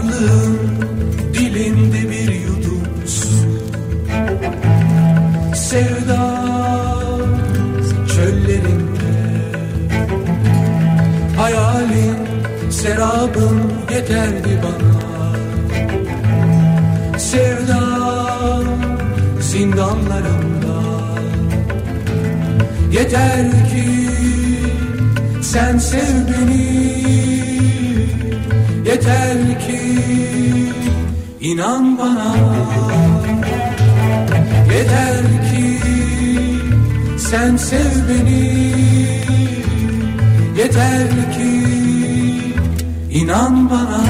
Varlığın dilinde bir yudum. Su Sevda çöllerinde Hayalin serabın yeterdi bana. Sevda zindanlarında Yeter ki sen sev beni. Yeter inan bana. Yeter ki sen sev beni. Yeter ki inan bana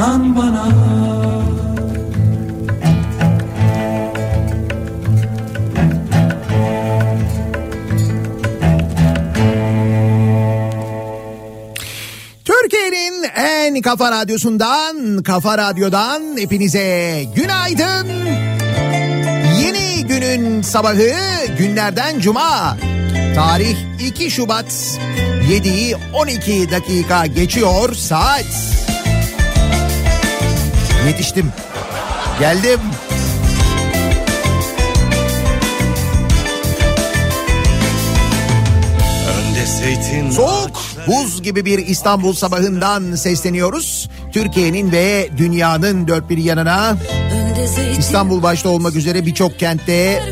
inan bana Türkiye'nin en kafa radyosundan, kafa radyodan hepinize günaydın. Yeni günün sabahı günlerden cuma. Tarih 2 Şubat 7'yi 12 dakika geçiyor saat. Yetiştim. Geldim. Soğuk, buz gibi bir İstanbul sabahından sesleniyoruz. Türkiye'nin ve dünyanın dört bir yanına İstanbul başta olmak üzere birçok kentte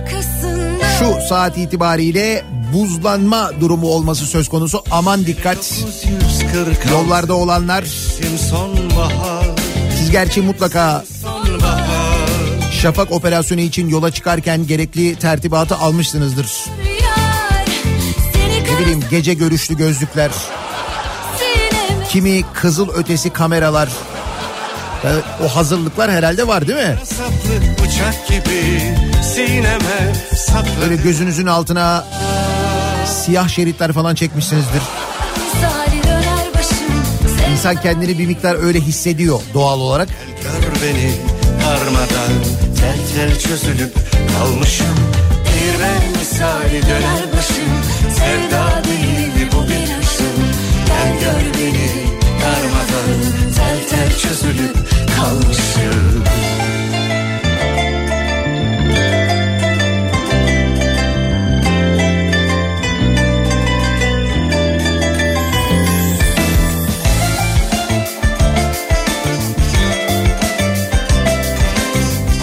şu saat itibariyle buzlanma durumu olması söz konusu. Aman dikkat. Yollarda olanlar. Gerçi mutlaka Şafak operasyonu için yola çıkarken gerekli tertibatı almışsınızdır. Ne bileyim gece görüşlü gözlükler. Kimi kızıl ötesi kameralar. Yani o hazırlıklar herhalde var değil mi? Böyle gözünüzün altına siyah şeritler falan çekmişsinizdir. İnsan kendini bir miktar öyle hissediyor doğal olarak. Gör beni darmadan tel tel çözülüp kalmışım. Bir ben misali döner başım sevda değil bu bir hışım. Gel gör beni darmadan tel tel çözülüp kalmışım.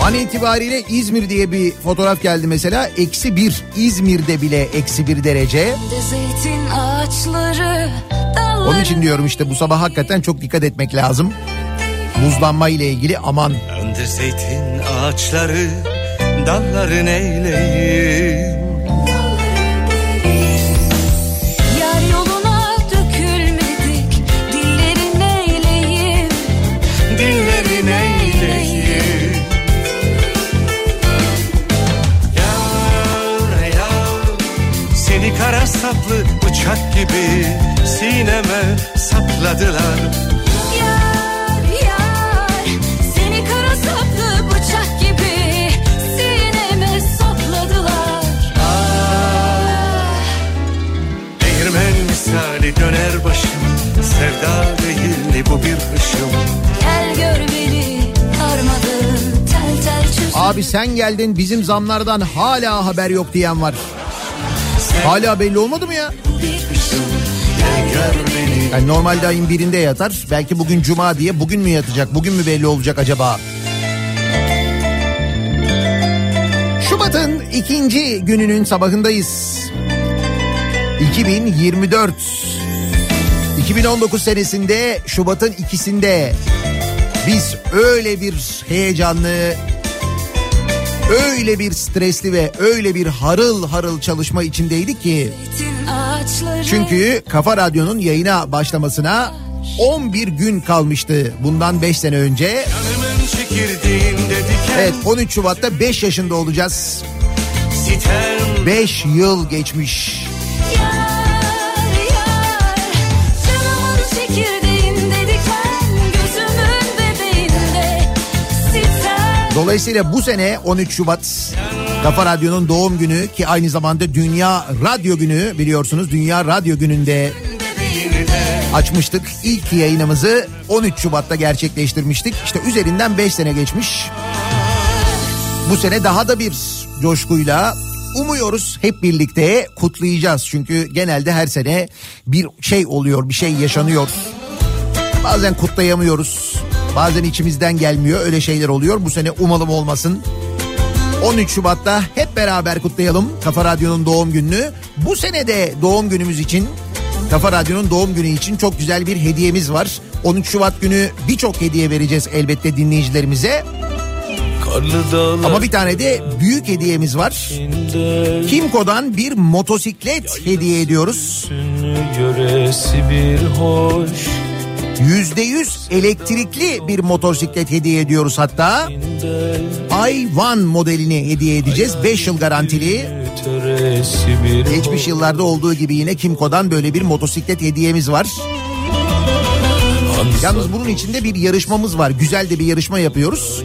An itibariyle İzmir diye bir fotoğraf geldi mesela. Eksi bir. İzmir'de bile eksi bir derece. Zeytin ağaçları Onun için diyorum işte bu sabah hakikaten çok dikkat etmek lazım. Buzlanma ile ilgili aman. Önde zeytin ağaçları dalları neyleyim bıçak gibi Sineme sapladılar. Yar yar Seni kara saplı bıçak gibi Sineme sapladılar. Değirmen misali döner başım Sevda değil bu bir hışım. Gel gör beni Darmadağın tel tel çözüm Abi sen geldin bizim zamlardan hala haber yok diyen var. Hala belli olmadı mı ya? Yani normalde ayın birinde yatar. Belki bugün cuma diye bugün mü yatacak? Bugün mü belli olacak acaba? Şubat'ın ikinci gününün sabahındayız. 2024. 2019 senesinde Şubat'ın ikisinde biz öyle bir heyecanlı, öyle bir stresli ve öyle bir harıl harıl çalışma içindeydik ki çünkü Kafa Radyo'nun yayına başlamasına 11 gün kalmıştı bundan 5 sene önce. Evet 13 Şubat'ta 5 yaşında olacağız. sitem 5 yıl geçmiş. Dolayısıyla bu sene 13 Şubat Kafa Radyo'nun doğum günü ki aynı zamanda Dünya Radyo Günü biliyorsunuz. Dünya Radyo Günü'nde açmıştık. İlk yayınımızı 13 Şubat'ta gerçekleştirmiştik. İşte üzerinden 5 sene geçmiş. Bu sene daha da bir coşkuyla umuyoruz hep birlikte kutlayacağız. Çünkü genelde her sene bir şey oluyor, bir şey yaşanıyor. Bazen kutlayamıyoruz. Bazen içimizden gelmiyor. Öyle şeyler oluyor. Bu sene umalım olmasın. 13 Şubat'ta hep beraber kutlayalım Kafa Radyo'nun doğum gününü. Bu sene de doğum günümüz için Kafa Radyo'nun doğum günü için çok güzel bir hediyemiz var. 13 Şubat günü birçok hediye vereceğiz elbette dinleyicilerimize. Ama bir tane de büyük hediyemiz var. Kimco'dan bir motosiklet hediye ediyoruz. Yüzünü göresi bir hoş %100 elektrikli bir motosiklet hediye ediyoruz hatta. i1 modelini hediye edeceğiz. 5 yıl garantili. Geçmiş yıllarda olduğu gibi yine Kimco'dan böyle bir motosiklet hediyemiz var. Yalnız bunun içinde bir yarışmamız var. Güzel de bir yarışma yapıyoruz.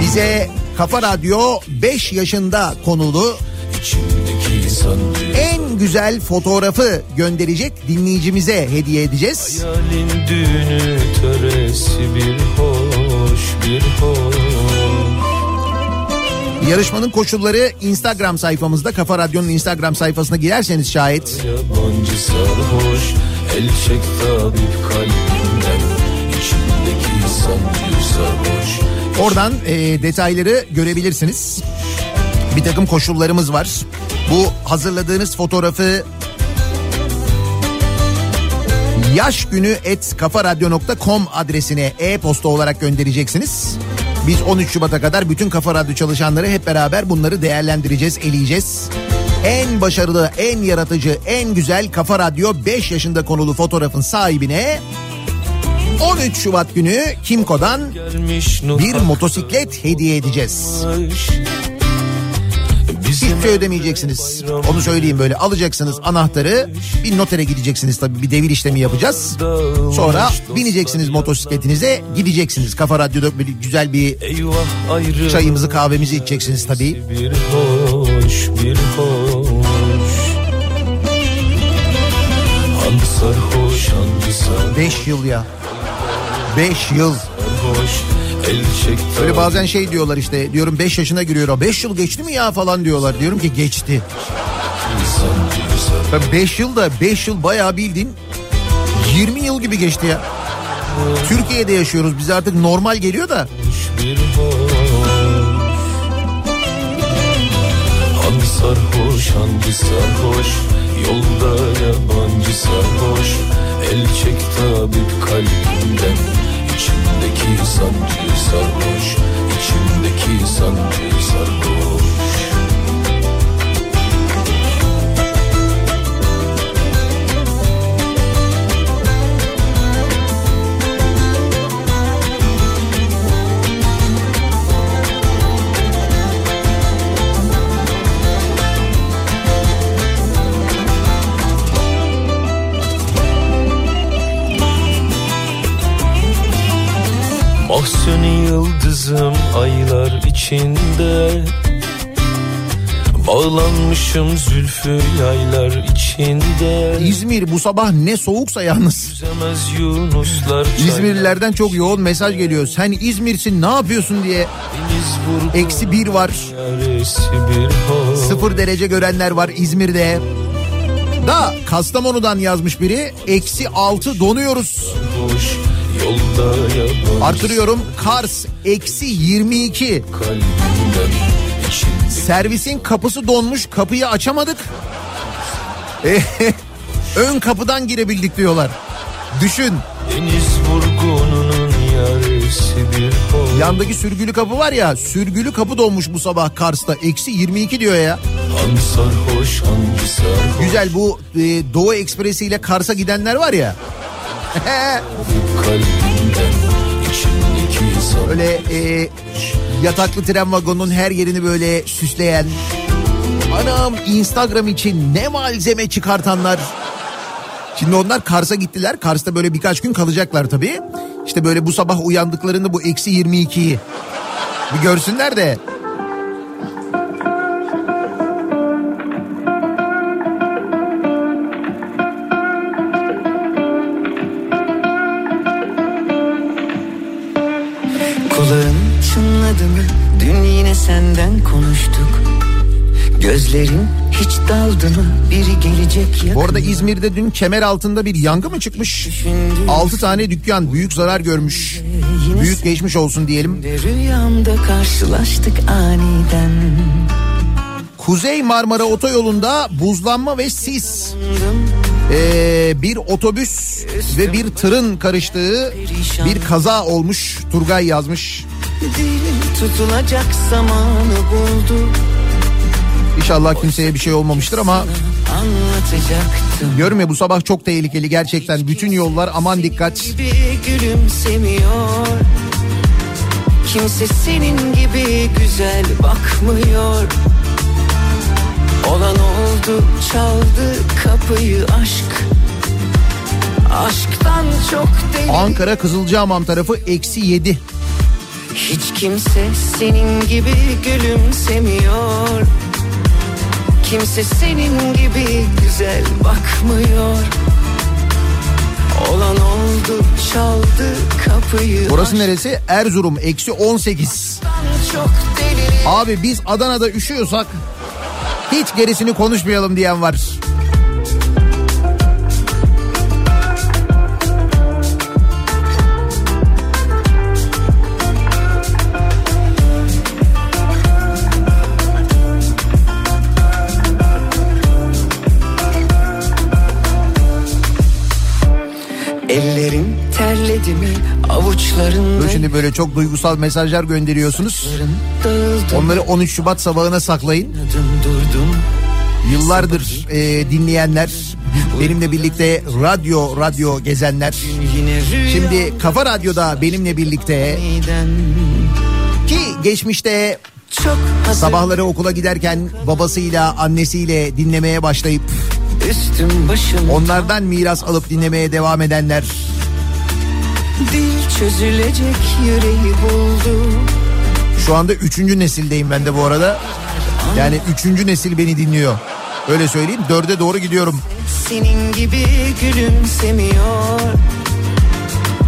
Bize Kafa Radyo 5 yaşında konulu en güzel fotoğrafı gönderecek dinleyicimize hediye edeceğiz. Düğünü bir hoş bir hoş. Yarışmanın koşulları Instagram sayfamızda. Kafa Radyo'nun Instagram sayfasına girerseniz şayet Yabancı sarhoş El çek tabip kalbimden İçimdeki sancı sarhoş. Oradan e, detayları görebilirsiniz. Bir takım koşullarımız var. Bu hazırladığınız fotoğrafı yaş günü et kafaradyo.com adresine e-posta olarak göndereceksiniz. Biz 13 Şubat'a kadar bütün Kafa Radyo çalışanları hep beraber bunları değerlendireceğiz, eleyeceğiz. En başarılı, en yaratıcı, en güzel Kafa Radyo 5 yaşında konulu fotoğrafın sahibine 13 Şubat günü Kimco'dan bir motosiklet hediye edeceğiz. Hiçbir şey ödemeyeceksiniz. Onu söyleyeyim böyle alacaksınız anahtarı bir notere gideceksiniz tabii bir devir işlemi yapacağız. Sonra bineceksiniz motosikletinize gideceksiniz. Kafa Radyo'da böyle güzel bir çayımızı kahvemizi içeceksiniz tabii. Bir hoş bir hoş Hangi sarhoş hangi sarhoş 5 yıl ya. 5 yıl. Çekti Böyle bazen şey diyorlar işte diyorum 5 yaşına giriyor. 5 yıl geçti mi ya falan diyorlar. Diyorum ki geçti. Tabii 5 yıl da 5 yıl bayağı bildin 20 yıl gibi geçti ya. Türkiye'de yaşıyoruz. Bize artık normal geliyor da. Hangi sarhoş hangi sarhoş Yolda yabancı sarhoş El çek tabip kalbimden İçimdeki sancı sarhoş İçimdeki sancı sarhoş aylar içinde Bağlanmışım zülfü yaylar içinde İzmir bu sabah ne soğuksa yalnız. İzmirlilerden çok yoğun mesaj geliyor. Sen İzmir'sin ne yapıyorsun diye. Eksi bir var. Sıfır derece görenler var İzmir'de. Da Kastamonu'dan yazmış biri. Eksi altı donuyoruz. yabancı Artırıyorum. Kars eksi 22. kalbimden içimde Servisin kapısı donmuş kapıyı açamadık. E, Ön kapıdan girebildik diyorlar. Düşün Deniz vurgununun bir yandaki sürgülü kapı var ya sürgülü kapı donmuş bu sabah Kars'ta. Eksi 22 diyor ya. Hangi sarhoş hangi sarhoş Güzel bu e, Doğu Ekspresi ile Kars'a gidenler var ya. Öyle e, yataklı tren vagonunun her yerini böyle süsleyen. Anam Instagram için ne malzeme çıkartanlar. Şimdi onlar Kars'a gittiler. Kars'ta böyle birkaç gün kalacaklar tabii. İşte böyle bu sabah uyandıklarında bu eksi 22'yi bir görsünler de. Senden konuştuk. Gözlerin hiç daldı mı? Biri gelecek yakın. Bu arada İzmir'de dün kemer altında bir yangın mı çıkmış? 6 tane dükkan büyük zarar görmüş. Büyük geçmiş olsun diyelim. Rüyamda karşılaştık aniden. Kuzey Marmara Otoyolu'nda buzlanma ve sis. Ee, bir otobüs ve bir tırın karıştığı bir kaza olmuş. Turgay yazmış. Dilim tutulacak zamanı buldu. İnşallah kimseye bir şey olmamıştır ama diyorum ya bu sabah çok tehlikeli gerçekten. Bütün yollar aman dikkat. gülümsemiyor Kimse senin gibi güzel bakmıyor Olan oldu çaldı kapıyı aşk Aşktan çok deli Ankara Kızılcahamam tarafı eksi 7. Hiç kimse senin gibi gülümsemiyor Kimse senin gibi güzel bakmıyor Olan oldu çaldı kapıyı Burası neresi? Erzurum eksi 18. Çok deli Abi biz Adana'da üşüyorsak hiç gerisini konuşmayalım diyen var. Özledi mi avuçlarında Dur şimdi böyle çok duygusal mesajlar gönderiyorsunuz. Onları 13 Şubat sabahına saklayın. durdum Yıllardır e, dinleyenler, benimle birlikte radyo radyo gezenler. Şimdi Kafa Radyo'da benimle birlikte ki geçmişte sabahları okula giderken babasıyla annesiyle dinlemeye başlayıp onlardan miras alıp dinlemeye devam edenler. dil çözülecek yüreği buldu Şu anda üçüncü nesildeyim ben de bu arada. Yani üçüncü nesil beni dinliyor. Öyle söyleyeyim dörde doğru gidiyorum. senin gibi gülümsemiyor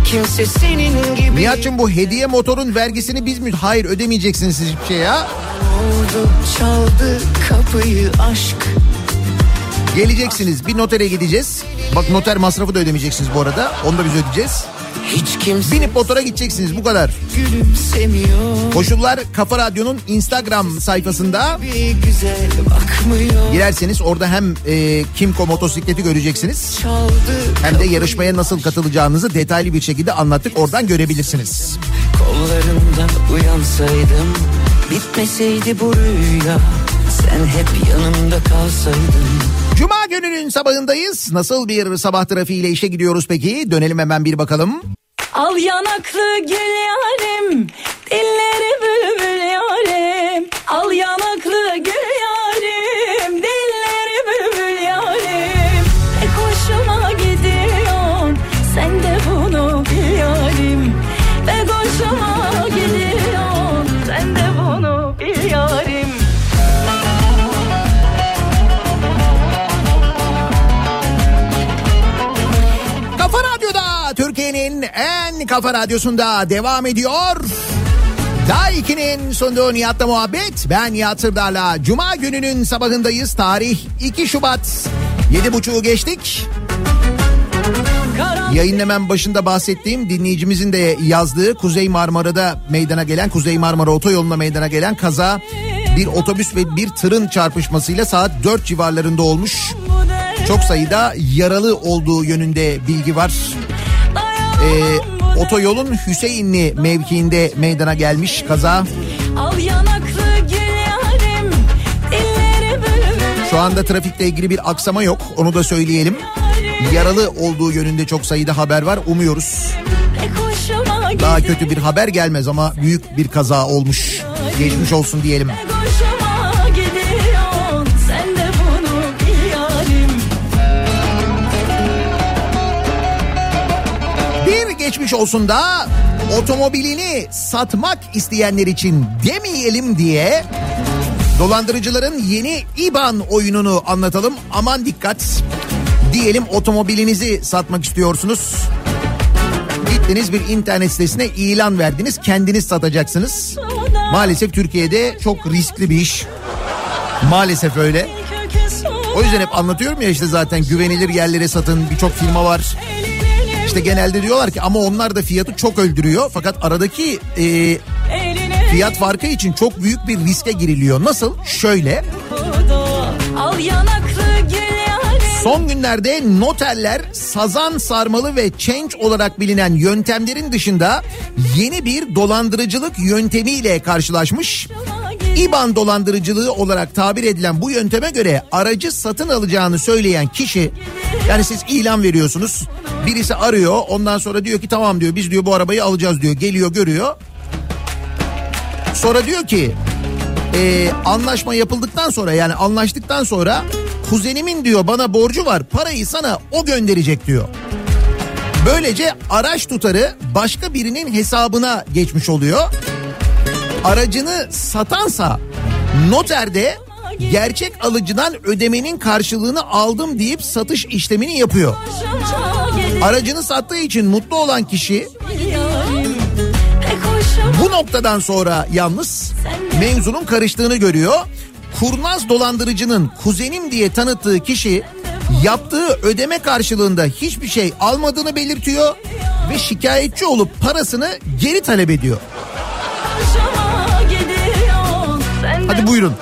kimse senin gibi Nihat'cığım bu hediye motorun vergisini biz mi? Hayır ödemeyeceksiniz siz hiçbir şey ya. oldu çaldı kapıyı aşk Geleceksiniz bir notere gideceğiz. Bak noter masrafı da ödemeyeceksiniz bu arada. Onu da biz ödeyeceğiz. hiç kimse Binip motora gideceksiniz bu kadar. Koşullar Kafa Radyo'nun Instagram sayfasında. Girerseniz orada hem e, Kimco motosikleti göreceksiniz. çaldı Hem de yarışmaya nasıl katılacağınızı detaylı bir şekilde anlattık. Oradan görebilirsiniz. Kollarında uyansaydım Bitmeseydi bu rüya Sen hep yanımda kalsaydın Cuma gününün sabahındayız. Nasıl bir sabah trafiğiyle işe gidiyoruz peki? Dönelim hemen bir bakalım. Al yanaklı gül yarim, dilleri bülbül yarim. Al yanaklı gül yarim, kafa radyosunda devam ediyor. Daha 2'nin sunduğu Nihat'la muhabbet. Ben Nihat Sırdar'la Cuma gününün sabahındayız. Tarih 2 Şubat. 7.30'u geçtik. Yayın hemen başında bahsettiğim dinleyicimizin de yazdığı Kuzey Marmara'da meydana gelen Kuzey Marmara otoyoluna meydana gelen kaza bir otobüs ve bir tırın çarpışmasıyla saat 4 civarlarında olmuş. Çok sayıda yaralı olduğu yönünde bilgi var. Ee, otoyolun Hüseyinli mevkiinde meydana gelmiş kaza. Şu anda trafikle ilgili bir aksama yok onu da söyleyelim. Yaralı olduğu yönünde çok sayıda haber var umuyoruz. Daha kötü bir haber gelmez ama büyük bir kaza olmuş. Geçmiş olsun diyelim. Geçmiş olsun da otomobilini satmak isteyenler için demeyelim diye dolandırıcıların yeni IBAN oyununu anlatalım. Aman dikkat. Diyelim otomobilinizi satmak istiyorsunuz. Gittiniz bir internet sitesine ilan verdiniz. Kendiniz satacaksınız. Maalesef Türkiye'de çok riskli bir iş. Maalesef öyle. O yüzden hep anlatıyorum ya işte zaten güvenilir yerlere satın birçok firma var. İşte genelde diyorlar ki ama onlar da fiyatı çok öldürüyor. Fakat aradaki e, fiyat farkı için çok büyük bir riske giriliyor. Nasıl? Şöyle son günlerde noterler sazan sarmalı ve change olarak bilinen yöntemlerin dışında yeni bir dolandırıcılık yöntemiyle karşılaşmış. İBAN dolandırıcılığı olarak tabir edilen bu yönteme göre aracı satın alacağını söyleyen kişi yani siz ilan veriyorsunuz birisi arıyor ondan sonra diyor ki tamam diyor biz diyor bu arabayı alacağız diyor geliyor görüyor sonra diyor ki e, anlaşma yapıldıktan sonra yani anlaştıktan sonra kuzenimin diyor bana borcu var parayı sana o gönderecek diyor. Böylece araç tutarı başka birinin hesabına geçmiş oluyor. Aracını satansa noterde gerçek alıcıdan ödemenin karşılığını aldım deyip satış işlemini yapıyor. Aracını sattığı için mutlu olan kişi bu noktadan sonra yalnız mevzunun karıştığını görüyor. Kurnaz dolandırıcının kuzenim diye tanıttığı kişi yaptığı ödeme karşılığında hiçbir şey almadığını belirtiyor ve şikayetçi olup parasını geri talep ediyor. Hadi buyurun.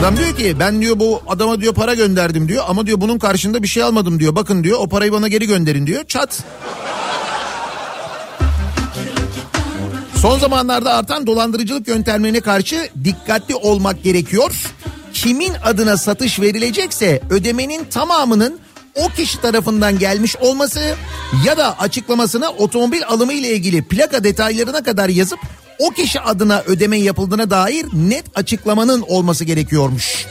Adam diyor ki ben diyor bu adama diyor para gönderdim diyor ama diyor bunun karşında bir şey almadım diyor. Bakın diyor o parayı bana geri gönderin diyor. Çat. Son zamanlarda artan dolandırıcılık yöntemlerine karşı dikkatli olmak gerekiyor. Kimin adına satış verilecekse ödemenin tamamının o kişi tarafından gelmiş olması ya da açıklamasına otomobil alımı ile ilgili plaka detaylarına kadar yazıp o kişi adına ödeme yapıldığına dair net açıklamanın olması gerekiyormuş.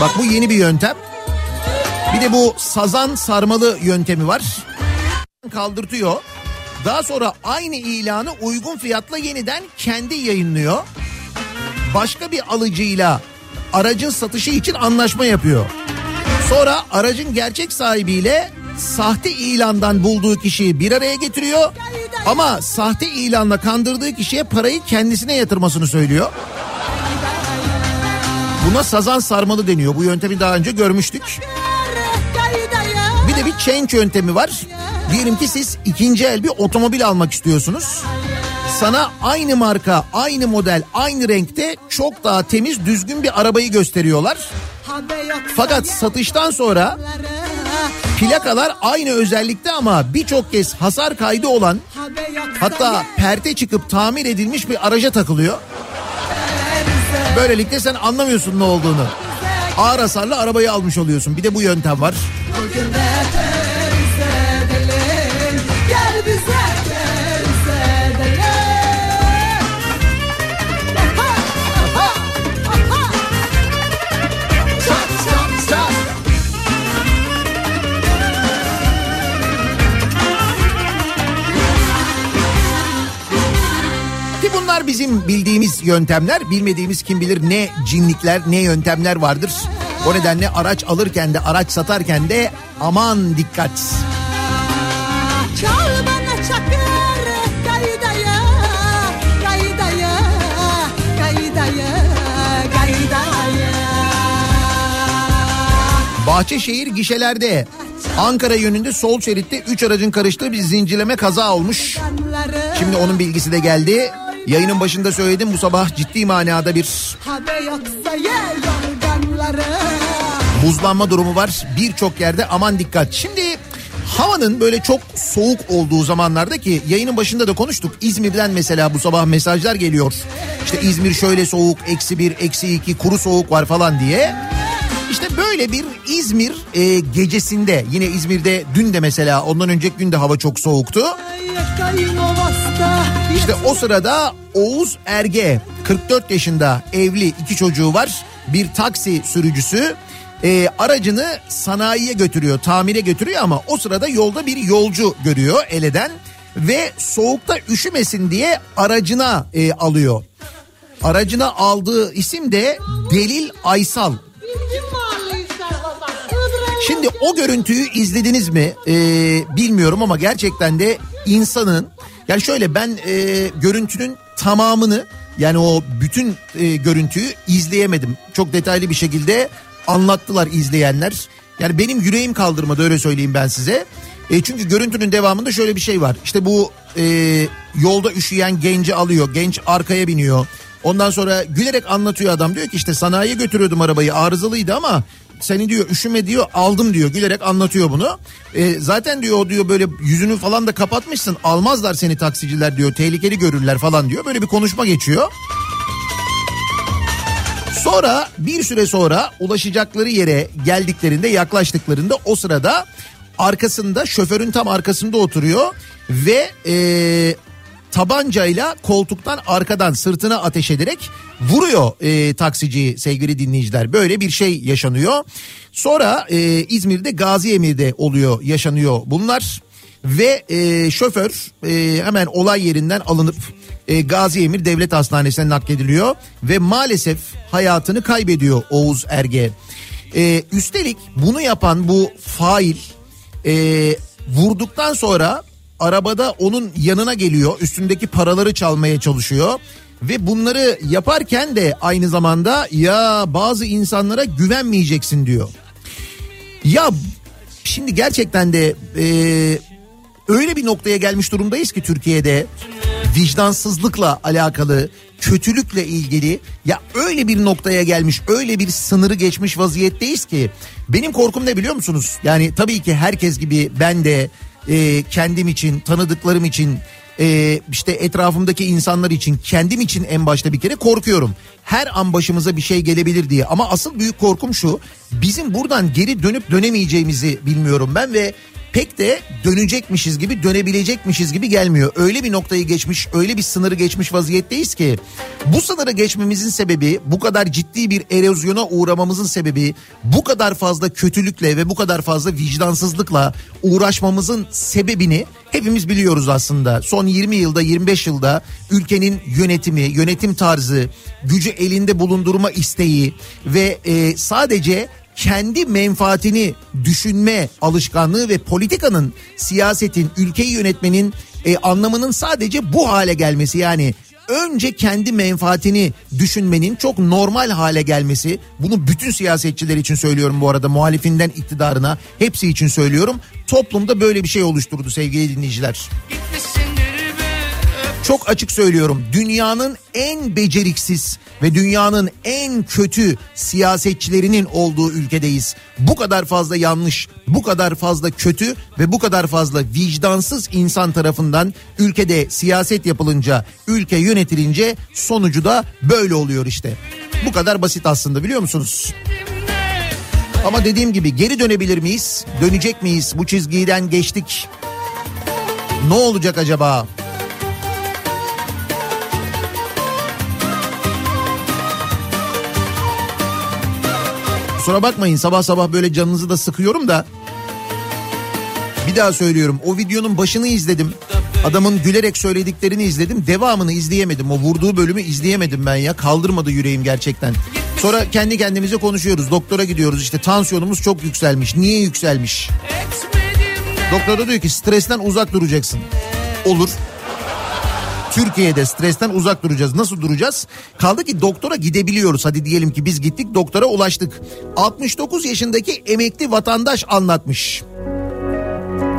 Bak bu yeni bir yöntem. Bir de bu sazan sarmalı yöntemi var. Kaldırtıyor. Daha sonra aynı ilanı uygun fiyatla yeniden kendi yayınlıyor. Başka bir alıcıyla aracın satışı için anlaşma yapıyor. Sonra aracın gerçek sahibiyle sahte ilandan bulduğu kişiyi bir araya getiriyor. Ama sahte ilanla kandırdığı kişiye parayı kendisine yatırmasını söylüyor. Buna sazan sarmalı deniyor. Bu yöntemi daha önce görmüştük. Bir de bir change yöntemi var. Diyelim ki siz ikinci el bir otomobil almak istiyorsunuz. Sana aynı marka, aynı model, aynı renkte çok daha temiz, düzgün bir arabayı gösteriyorlar. Fakat satıştan sonra plakalar aynı özellikte ama birçok kez hasar kaydı olan hatta perte çıkıp tamir edilmiş bir araca takılıyor. Böylelikle sen anlamıyorsun ne olduğunu. Ağır hasarlı arabayı almış oluyorsun. Bir de bu yöntem var. Bugün bunlar bizim bildiğimiz yöntemler. Bilmediğimiz kim bilir ne cinlikler, ne yöntemler vardır. O nedenle araç alırken de araç satarken de aman dikkat. Çal bana çakır Bahçeşehir gişelerde Ankara yönünde sol şeritte 3 aracın karıştığı bir zincirleme kaza olmuş. Şimdi onun bilgisi de geldi. Yayının başında söyledim bu sabah ciddi manada bir buzlanma durumu var. Birçok yerde aman dikkat. Şimdi havanın böyle çok soğuk olduğu zamanlarda ki yayının başında da konuştuk. İzmir'den mesela bu sabah mesajlar geliyor. İşte İzmir şöyle soğuk, eksi bir, eksi iki, kuru soğuk var falan diye. İşte böyle bir İzmir e, gecesinde yine İzmir'de dün de mesela ondan önceki gün de hava çok soğuktu. İşte o sırada Oğuz Erge 44 yaşında evli iki çocuğu var. Bir taksi sürücüsü e, aracını sanayiye götürüyor tamire götürüyor ama o sırada yolda bir yolcu görüyor eleden ve soğukta üşümesin diye aracına e, alıyor. Aracına aldığı isim de Delil Aysal. Şimdi o görüntüyü izlediniz mi Ee, bilmiyorum ama gerçekten de insanın yani şöyle ben e, görüntünün tamamını yani o bütün e, görüntüyü izleyemedim. Çok detaylı bir şekilde anlattılar izleyenler. Yani benim yüreğim kaldırmadı öyle söyleyeyim ben size. E, çünkü görüntünün devamında şöyle bir şey var. İşte bu e, yolda üşüyen genci alıyor. Genç arkaya biniyor. Ondan sonra gülerek anlatıyor adam diyor ki işte sanayiye götürüyordum arabayı arızalıydı ama seni diyor üşüme diyor aldım diyor gülerek anlatıyor bunu. E, zaten diyor o diyor böyle yüzünü falan da kapatmışsın almazlar seni taksiciler diyor tehlikeli görürler falan diyor. Böyle bir konuşma geçiyor. Sonra bir süre sonra ulaşacakları yere geldiklerinde yaklaştıklarında o sırada arkasında şoförün tam arkasında oturuyor ve e, tabancayla koltuktan arkadan sırtına ateş ederek vuruyor e, taksiciyi sevgili dinleyiciler. Böyle bir şey yaşanıyor. Sonra e, İzmir'de Gazi Emir'de oluyor yaşanıyor bunlar. Ve e, şoför e, hemen olay yerinden alınıp e, Gazi Emir Devlet Hastanesi'ne naklediliyor. Ve maalesef hayatını kaybediyor Oğuz Erge. E, üstelik bunu yapan bu fail e, vurduktan sonra arabada onun yanına geliyor üstündeki paraları çalmaya çalışıyor ve bunları yaparken de aynı zamanda ya bazı insanlara güvenmeyeceksin diyor. Ya şimdi gerçekten de e, öyle bir noktaya gelmiş durumdayız ki Türkiye'de vicdansızlıkla alakalı kötülükle ilgili ya öyle bir noktaya gelmiş öyle bir sınırı geçmiş vaziyetteyiz ki benim korkum ne biliyor musunuz? Yani tabii ki herkes gibi ben de e, kendim için tanıdıklarım için e, işte etrafımdaki insanlar için kendim için en başta bir kere korkuyorum. Her an başımıza bir şey gelebilir diye ama asıl büyük korkum şu bizim buradan geri dönüp dönemeyeceğimizi bilmiyorum ben ve pek de dönecekmişiz gibi dönebilecekmişiz gibi gelmiyor. Öyle bir noktayı geçmiş öyle bir sınırı geçmiş vaziyetteyiz ki bu sınırı geçmemizin sebebi bu kadar ciddi bir erozyona uğramamızın sebebi bu kadar fazla kötülükle ve bu kadar fazla vicdansızlıkla uğraşmamızın sebebini hepimiz biliyoruz aslında. Son 20 yılda 25 yılda ülkenin yönetimi, yönetim tarzı, gücü elinde bulundurma isteği ve e, sadece kendi menfaatini düşünme alışkanlığı ve politikanın, siyasetin, ülkeyi yönetmenin e, anlamının sadece bu hale gelmesi yani önce kendi menfaatini düşünmenin çok normal hale gelmesi bunu bütün siyasetçiler için söylüyorum bu arada muhalifinden iktidarına hepsi için söylüyorum toplumda böyle bir şey oluşturdu sevgili dinleyiciler. Çok açık söylüyorum dünyanın en beceriksiz ve dünyanın en kötü siyasetçilerinin olduğu ülkedeyiz. Bu kadar fazla yanlış, bu kadar fazla kötü ve bu kadar fazla vicdansız insan tarafından ülkede siyaset yapılınca, ülke yönetilince sonucu da böyle oluyor işte. Bu kadar basit aslında biliyor musunuz? Ama dediğim gibi geri dönebilir miyiz? Dönecek miyiz? Bu çizgiden geçtik. Ne olacak acaba? Kusura bakmayın sabah sabah böyle canınızı da sıkıyorum da. Bir daha söylüyorum o videonun başını izledim. Adamın gülerek söylediklerini izledim. Devamını izleyemedim. O vurduğu bölümü izleyemedim ben ya. Kaldırmadı yüreğim gerçekten. Sonra kendi kendimize konuşuyoruz. Doktora gidiyoruz işte tansiyonumuz çok yükselmiş. Niye yükselmiş? Doktor da diyor ki stresten uzak duracaksın. Olur. Türkiye'de stresten uzak duracağız. Nasıl duracağız? Kaldı ki doktora gidebiliyoruz. Hadi diyelim ki biz gittik doktora ulaştık. 69 yaşındaki emekli vatandaş anlatmış.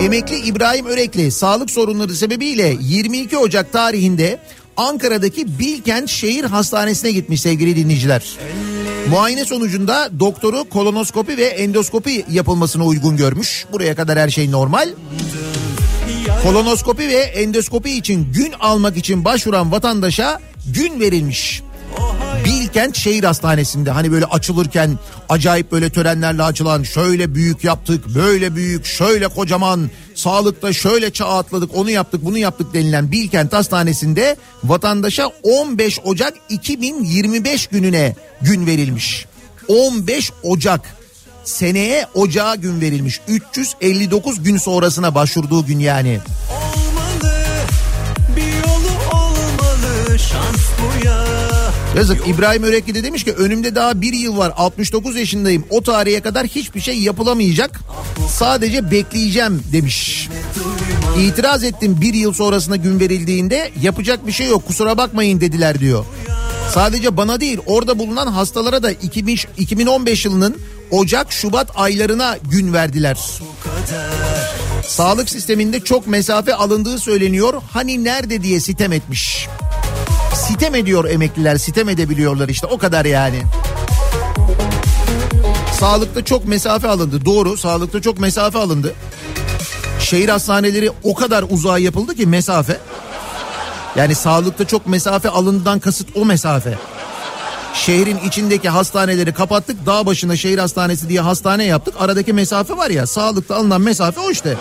Emekli İbrahim Örekli sağlık sorunları sebebiyle 22 Ocak tarihinde Ankara'daki Bilkent Şehir Hastanesi'ne gitmiş sevgili dinleyiciler. Muayene sonucunda doktoru kolonoskopi ve endoskopi yapılmasına uygun görmüş. Buraya kadar her şey normal. Kolonoskopi ve endoskopi için gün almak için başvuran vatandaşa gün verilmiş. Bilkent Şehir Hastanesi'nde hani böyle açılırken acayip böyle törenlerle açılan şöyle büyük yaptık, böyle büyük, şöyle kocaman, sağlıkta şöyle çağ atladık, onu yaptık, bunu yaptık denilen Bilkent Hastanesi'nde vatandaşa 15 Ocak 2025 gününe gün verilmiş. 15 Ocak seneye ocağa gün verilmiş. 359 gün sonrasına başvurduğu gün yani. Olmalı bir yolu olmalı şans bu ya. Yazık İbrahim Örekli de demiş ki önümde daha bir yıl var 69 yaşındayım o tarihe kadar hiçbir şey yapılamayacak sadece bekleyeceğim demiş. İtiraz ettim bir yıl sonrasına gün verildiğinde yapacak bir şey yok kusura bakmayın dediler diyor. Sadece bana değil orada bulunan hastalara da 2000, 2015 yılının Ocak Şubat aylarına gün verdiler. Sağlık sisteminde çok mesafe alındığı söyleniyor. Hani nerede diye sitem etmiş. Sitem ediyor emekliler, sitem edebiliyorlar işte o kadar yani. Sağlıkta çok mesafe alındı. Doğru, sağlıkta çok mesafe alındı. Şehir hastaneleri o kadar uzağa yapıldı ki mesafe. Yani sağlıkta çok mesafe alındığından kasıt o mesafe. Şehrin içindeki hastaneleri kapattık. Dağ başına şehir hastanesi diye hastane yaptık. Aradaki mesafe var ya sağlıkta alınan mesafe o işte.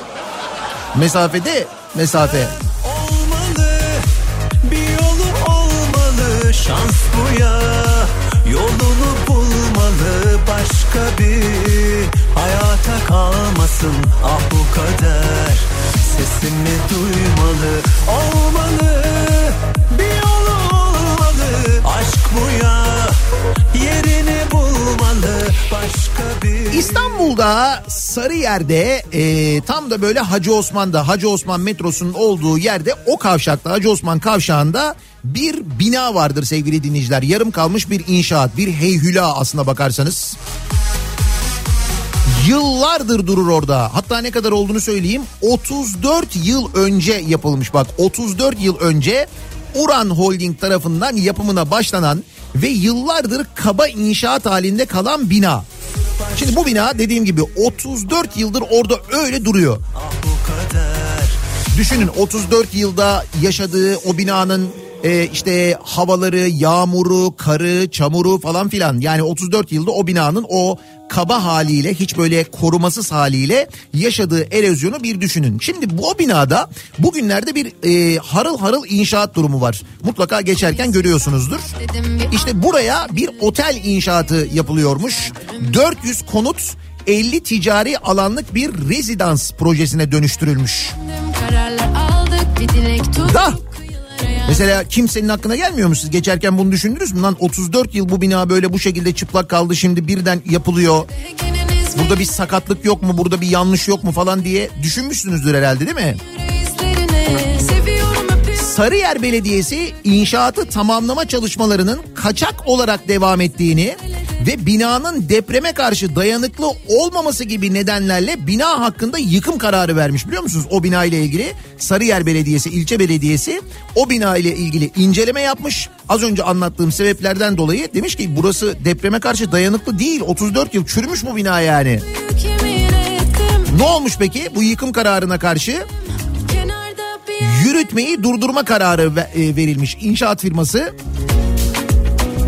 Mesafede mesafe. Olmalı bir yolu olmalı şans bu ya. Yolunu bulmalı başka bir hayata kalmasın ah bu kader. Sesimi duymalı olmalı İstanbul'da Sarıyer'de e, tam da böyle Hacı Osman'da Hacı Osman metrosunun olduğu yerde o kavşakta Hacı Osman kavşağında bir bina vardır sevgili dinleyiciler. Yarım kalmış bir inşaat bir heyhüla aslına bakarsanız. Yıllardır durur orada. Hatta ne kadar olduğunu söyleyeyim. 34 yıl önce yapılmış bak. 34 yıl önce Uran Holding tarafından yapımına başlanan ve yıllardır kaba inşaat halinde kalan bina. Şimdi bu bina dediğim gibi 34 yıldır orada öyle duruyor. Düşünün 34 yılda yaşadığı o binanın e, işte havaları, yağmuru, karı, çamuru falan filan. Yani 34 yılda o binanın o kaba haliyle hiç böyle korumasız haliyle yaşadığı erozyonu bir düşünün. Şimdi bu binada bugünlerde bir e, harıl harıl inşaat durumu var. Mutlaka geçerken görüyorsunuzdur. İşte buraya bir otel inşaatı yapılıyormuş. 400 konut 50 ticari alanlık bir rezidans projesine dönüştürülmüş. Da Mesela kimsenin aklına gelmiyor mu siz geçerken bunu düşündünüz mü? Lan 34 yıl bu bina böyle bu şekilde çıplak kaldı şimdi birden yapılıyor. Burada bir sakatlık yok mu burada bir yanlış yok mu falan diye düşünmüşsünüzdür herhalde değil mi? Sarıyer Belediyesi inşaatı tamamlama çalışmalarının kaçak olarak devam ettiğini ve binanın depreme karşı dayanıklı olmaması gibi nedenlerle bina hakkında yıkım kararı vermiş biliyor musunuz? O bina ile ilgili Sarıyer Belediyesi, ilçe belediyesi o bina ile ilgili inceleme yapmış. Az önce anlattığım sebeplerden dolayı demiş ki burası depreme karşı dayanıklı değil. 34 yıl çürümüş bu bina yani. Ne olmuş peki bu yıkım kararına karşı? Yürütmeyi durdurma kararı e, verilmiş inşaat firması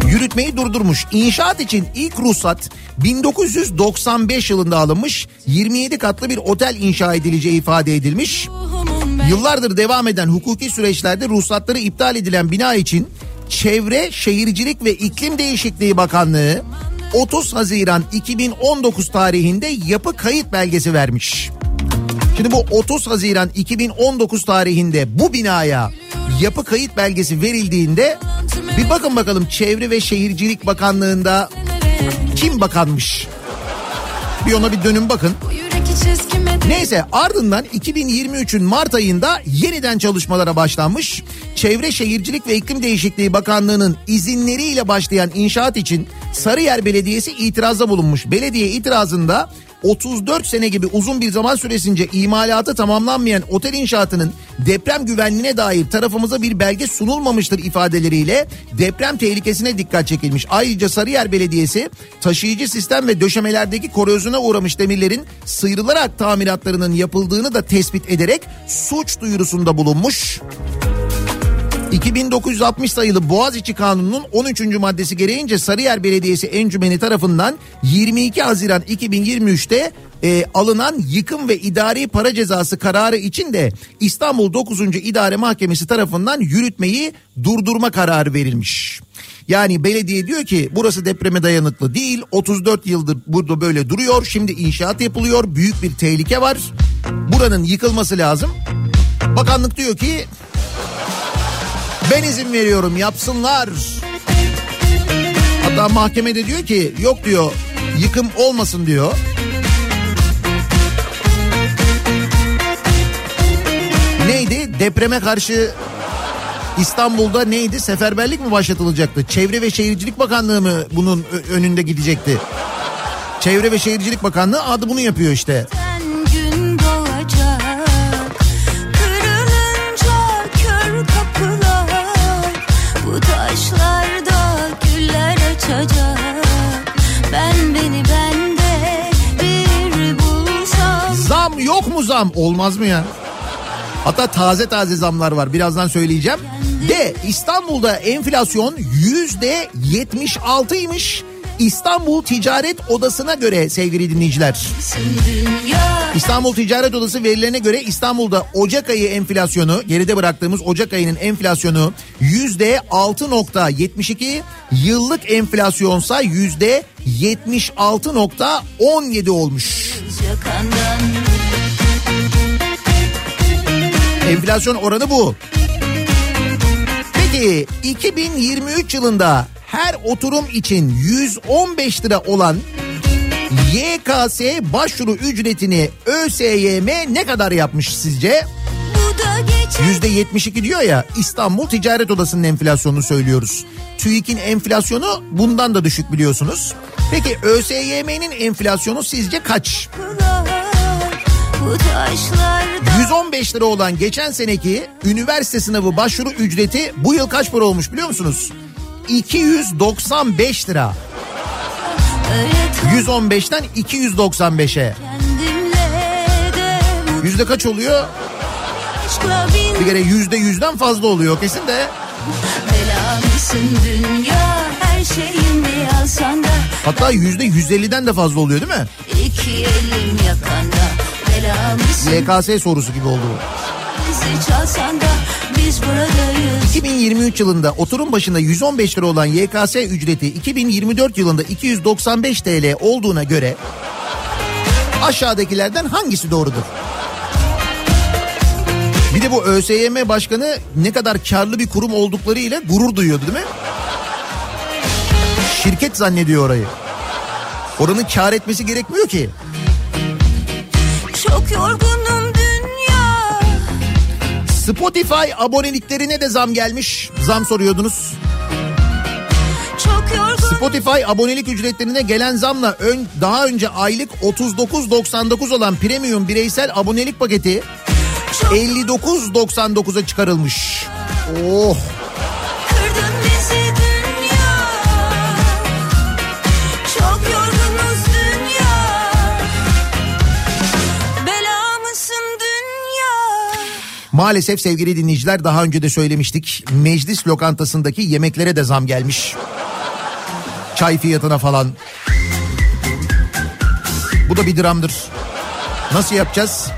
yürütmeyi durdurmuş. İnşaat için ilk ruhsat 1995 yılında alınmış. 27 katlı bir otel inşa edileceği ifade edilmiş. Yıllardır devam eden hukuki süreçlerde ruhsatları iptal edilen bina için Çevre, Şehircilik ve İklim Değişikliği Bakanlığı 30 Haziran 2019 tarihinde yapı kayıt belgesi vermiş. Şimdi bu 30 Haziran 2019 tarihinde bu binaya yapı kayıt belgesi verildiğinde bir bakın bakalım Çevre ve Şehircilik Bakanlığı'nda kim bakanmış? Bir ona bir dönün bakın. Neyse ardından 2023'ün Mart ayında yeniden çalışmalara başlanmış. Çevre Şehircilik ve İklim Değişikliği Bakanlığı'nın izinleriyle başlayan inşaat için Sarıyer Belediyesi itirazda bulunmuş. Belediye itirazında 34 sene gibi uzun bir zaman süresince imalatı tamamlanmayan otel inşaatının deprem güvenliğine dair tarafımıza bir belge sunulmamıştır ifadeleriyle deprem tehlikesine dikkat çekilmiş. Ayrıca Sarıyer Belediyesi taşıyıcı sistem ve döşemelerdeki korozyona uğramış demirlerin sıyrılarak tamiratlarının yapıldığını da tespit ederek suç duyurusunda bulunmuş. 2960 sayılı Boğaziçi Kanunu'nun 13. maddesi gereğince Sarıyer Belediyesi Encümeni tarafından 22 Haziran 2023'te e, alınan yıkım ve idari para cezası kararı için de İstanbul 9. İdare Mahkemesi tarafından yürütmeyi durdurma kararı verilmiş. Yani belediye diyor ki burası depreme dayanıklı değil 34 yıldır burada böyle duruyor şimdi inşaat yapılıyor büyük bir tehlike var buranın yıkılması lazım. Bakanlık diyor ki ben izin veriyorum yapsınlar. Hatta mahkemede diyor ki yok diyor yıkım olmasın diyor. Neydi? Depreme karşı İstanbul'da neydi? Seferberlik mi başlatılacaktı? Çevre ve Şehircilik Bakanlığı mı bunun önünde gidecekti? Çevre ve Şehircilik Bakanlığı adı bunu yapıyor işte. Mu zam? Olmaz mı ya? Hatta taze taze zamlar var. Birazdan söyleyeceğim. De İstanbul'da enflasyon yüzde 76'ymış. İstanbul Ticaret Odası'na göre sevgili dinleyiciler. İstanbul Ticaret Odası verilerine göre İstanbul'da Ocak ayı enflasyonu geride bıraktığımız Ocak ayının enflasyonu yüzde 6.72 yıllık enflasyonsa yüzde 76.17 olmuş. yakandan Enflasyon oranı bu. Peki 2023 yılında her oturum için 115 lira olan YKS başvuru ücretini ÖSYM ne kadar yapmış sizce? Yüzde 72 diyor ya İstanbul Ticaret Odası'nın enflasyonunu söylüyoruz. TÜİK'in enflasyonu bundan da düşük biliyorsunuz. Peki ÖSYM'nin enflasyonu sizce kaç? Taşlarda 115 lira olan geçen seneki üniversite sınavı başvuru ücreti bu yıl kaç para olmuş biliyor musunuz? 295 lira. öyle aşkla bin Bir kere yüzde yüzden fazla oluyor kesin de. bela mısın dünya her şeyimi alsan da Hatta yüzde yüz elliden de fazla oluyor değil mi? iki elim yakanda YKS sorusu gibi oldu bu. bizi çalsan da biz buradayız 2023 yılında oturum başına 115 lira olan YKS ücreti 2024 yılında 295 TL olduğuna göre aşağıdakilerden hangisi doğrudur? Bir de bu ÖSYM başkanı ne kadar karlı bir kurum oldukları ile gurur duyuyordu değil mi? Şirket zannediyor orayı. Oranın kar etmesi gerekmiyor ki. Çok yorgunum dünya Spotify aboneliklerine de zam gelmiş. Zam soruyordunuz. Spotify abonelik ücretlerine gelen zamla ön, daha önce aylık 39.99 olan premium bireysel abonelik paketi 59.99'a çıkarılmış. Oh maalesef sevgili dinleyiciler daha önce de söylemiştik. Meclis lokantasındaki yemeklere de zam gelmiş. Çay fiyatına falan. Bu da bir dramdır. Nasıl yapacağız?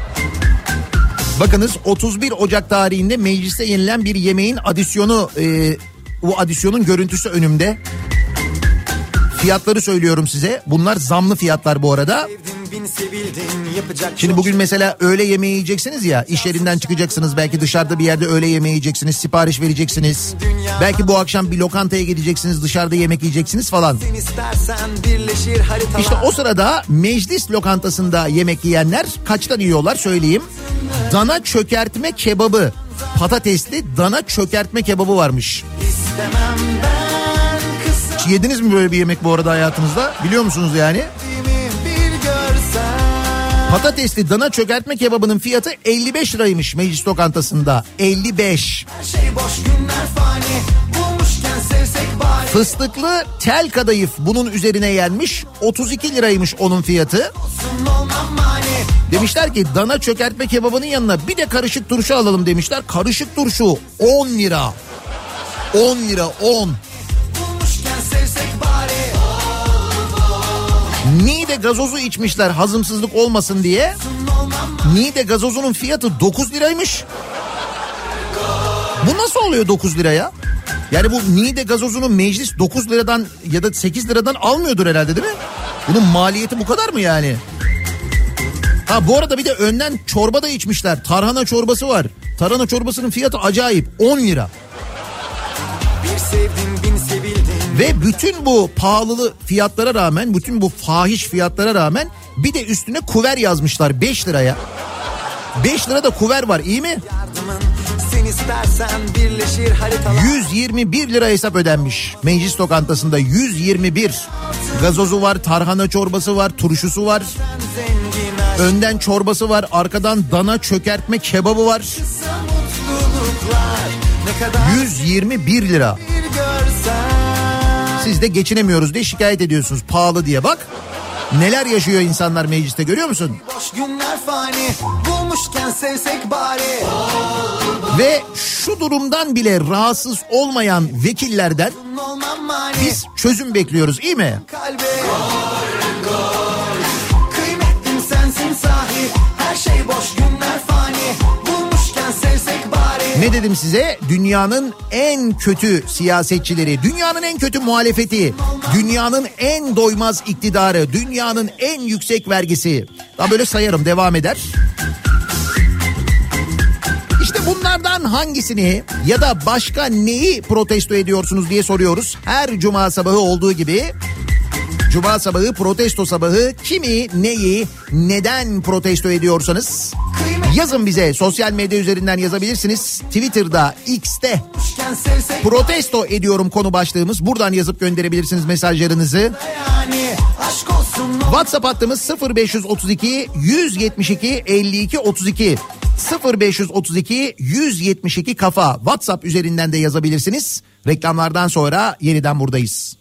Bakınız 31 Ocak tarihinde mecliste yenilen bir yemeğin adisyonu, e, bu adisyonun görüntüsü önümde. Fiyatları söylüyorum size. Bunlar zamlı fiyatlar bu arada. Bin sevildin yapacak Şimdi bugün mesela öğle yemeği yiyeceksiniz ya iş yerinden çıkacaksınız belki dışarıda bir yerde öğle yemeği yiyeceksiniz sipariş vereceksiniz. Belki bu akşam bir lokantaya gideceksiniz dışarıda yemek yiyeceksiniz falan. İşte o sırada meclis lokantasında yemek yiyenler kaçtan yiyorlar söyleyeyim. Dana çökertme kebabı patatesli dana çökertme kebabı varmış. Hiç yediniz mi böyle bir yemek bu arada hayatınızda? Biliyor musunuz yani? Patatesli dana çökertme kebabının fiyatı 55 liraymış meclis lokantasında. 55. Her şey fani. Fıstıklı tel kadayıf bunun üzerine yenmiş. 32 liraymış onun fiyatı. Demişler ki dana çökertme kebabının yanına bir de karışık turşu alalım demişler. Karışık turşu 10 lira. 10 lira 10. Niğde gazozu içmişler hazımsızlık olmasın diye. Niğde gazozunun fiyatı 9 liraymış. Bu nasıl oluyor 9 liraya? Yani bu Niğde gazozunu meclis 9 liradan ya da 8 liradan almıyordur herhalde değil mi? Bunun maliyeti bu kadar mı yani? Ha bu arada bir de önden çorba da içmişler. Tarhana çorbası var. Tarhana çorbasının fiyatı acayip 10 lira. Bir sevdin bin sevildin. Ve bütün bu pahalılı fiyatlara rağmen, bütün bu fahiş fiyatlara rağmen bir de üstüne kuver yazmışlar 5 liraya. 5 lira da kuver var iyi mi? Yardımın sen istersen birleşir haritalar. 121 lira hesap ödenmiş. Meclis lokantasında 121. Gazozu var, tarhana çorbası var, turşusu var. Önden çorbası var, arkadan dana çökertme kebabı var. mutluluklar. Ne kadar 121 lira. Siz de geçinemiyoruz diye şikayet ediyorsunuz pahalı diye bak. Neler yaşıyor insanlar mecliste görüyor musun? Boş günler fani. Bulmuşken sevsek bari. Ve şu durumdan bile rahatsız olmayan vekillerden biz çözüm bekliyoruz iyi mi? kalbe Ne dedim size? Dünyanın en kötü siyasetçileri, dünyanın en kötü muhalefeti, dünyanın en doymaz iktidarı, dünyanın en yüksek vergisi. Daha böyle sayarım devam eder. İşte bunlardan hangisini ya da başka neyi protesto ediyorsunuz diye soruyoruz. Her cuma sabahı olduğu gibi Cuma sabahı protesto sabahı kimi neyi neden protesto ediyorsanız yazın bize sosyal medya üzerinden yazabilirsiniz. Twitter'da X'te protesto ediyorum konu başlığımız buradan yazıp gönderebilirsiniz mesajlarınızı. WhatsApp hattımız 0532 172 52 32 0532 172 kafa WhatsApp üzerinden de yazabilirsiniz. Reklamlardan sonra yeniden buradayız.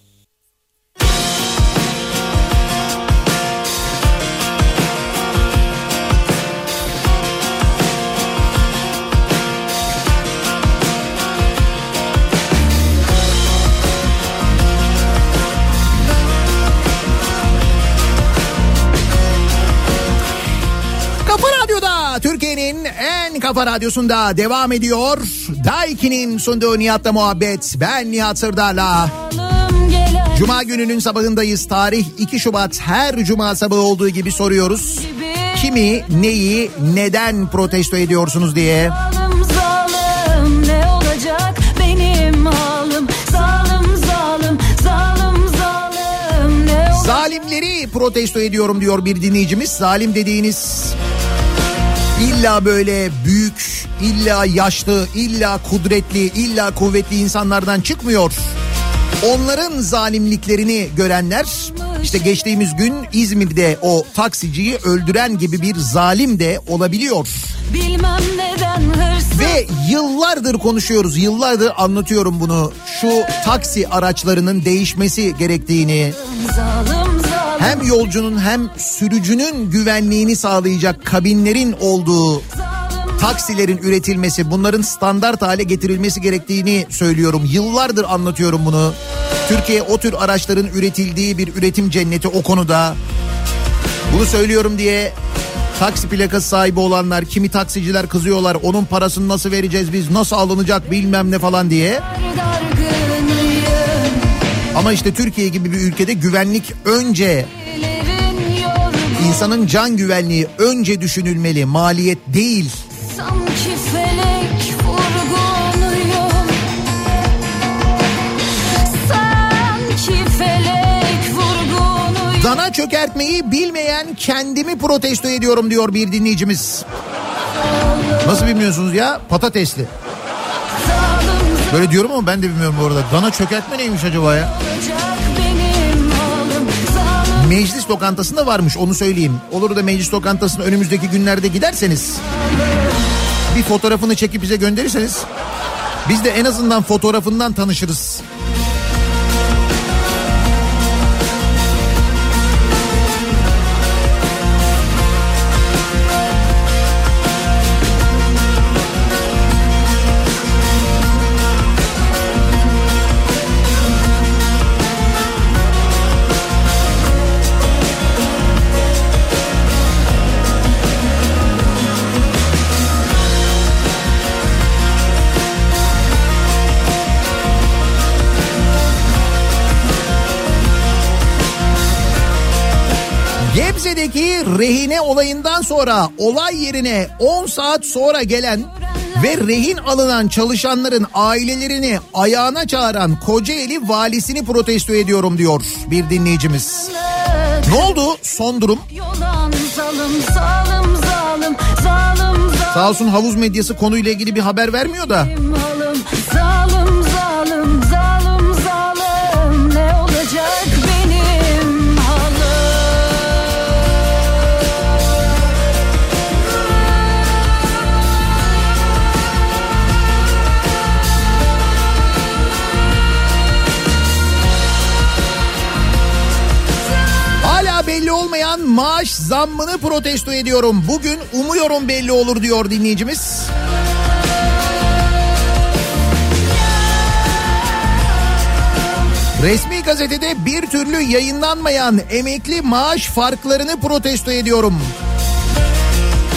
Kafa radyosunda devam ediyor. Daiki'nin sunduğu Nihat'la muhabbet. Ben Nihat Sırdar'la. Cuma gününün sabahındayız. Tarih 2 Şubat. Her cuma sabahı olduğu gibi soruyoruz. Kimi, neyi, neden protesto ediyorsunuz diye. Ne olacak benim halim ne olacak Zalimleri protesto ediyorum diyor bir dinleyicimiz. Zalim dediğiniz illa böyle büyük, illa yaşlı, illa kudretli, illa kuvvetli insanlardan çıkmıyor. Onların zalimliklerini görenler işte geçtiğimiz gün İzmir'de o taksiciyi öldüren gibi bir zalim de olabiliyor. Bilmem neden hırsız Ve yıllardır konuşuyoruz, yıllardır anlatıyorum bunu. Şu taksi araçlarının değişmesi gerektiğini, Zalim hem yolcunun hem sürücünün güvenliğini sağlayacak kabinlerin olduğu taksilerin üretilmesi, bunların standart hale getirilmesi gerektiğini söylüyorum. Yıllardır anlatıyorum bunu. Türkiye o tür araçların üretildiği bir üretim cenneti o konuda. Bunu söylüyorum diye taksi plakası sahibi olanlar, kimi taksiciler kızıyorlar. Onun parasını nasıl vereceğiz biz, nasıl alınacak bilmem ne falan diye. dargınıyım Ama işte Türkiye gibi bir ülkede güvenlik önce İnsanın can güvenliği önce düşünülmeli, maliyet değil. Sanki felek Sanki Dana çökertmeyi bilmeyen kendimi protesto ediyorum diyor bir dinleyicimiz. Nasıl bilmiyorsunuz ya? Patatesli. Böyle diyorum ama ben de bilmiyorum bu arada. Dana çökertme neymiş acaba ya? Meclis lokantasında varmış onu söyleyeyim. Olur da meclis lokantasına önümüzdeki günlerde giderseniz bir fotoğrafını çekip bize gönderirseniz biz de en azından fotoğrafından tanışırız. Gebze'deki rehine olayından sonra olay yerine 10 saat sonra gelen ve rehin alınan çalışanların ailelerini ayağına çağıran Kocaeli valisini protesto ediyorum diyor bir dinleyicimiz. Ne oldu son durum? Yolan Sağ olsun havuz medyası konuyla ilgili bir haber vermiyor da. zalim halim maaş zammını protesto ediyorum. Bugün umuyorum belli olur diyor dinleyicimiz. Resmi gazetede bir türlü yayınlanmayan emekli maaş farklarını protesto ediyorum.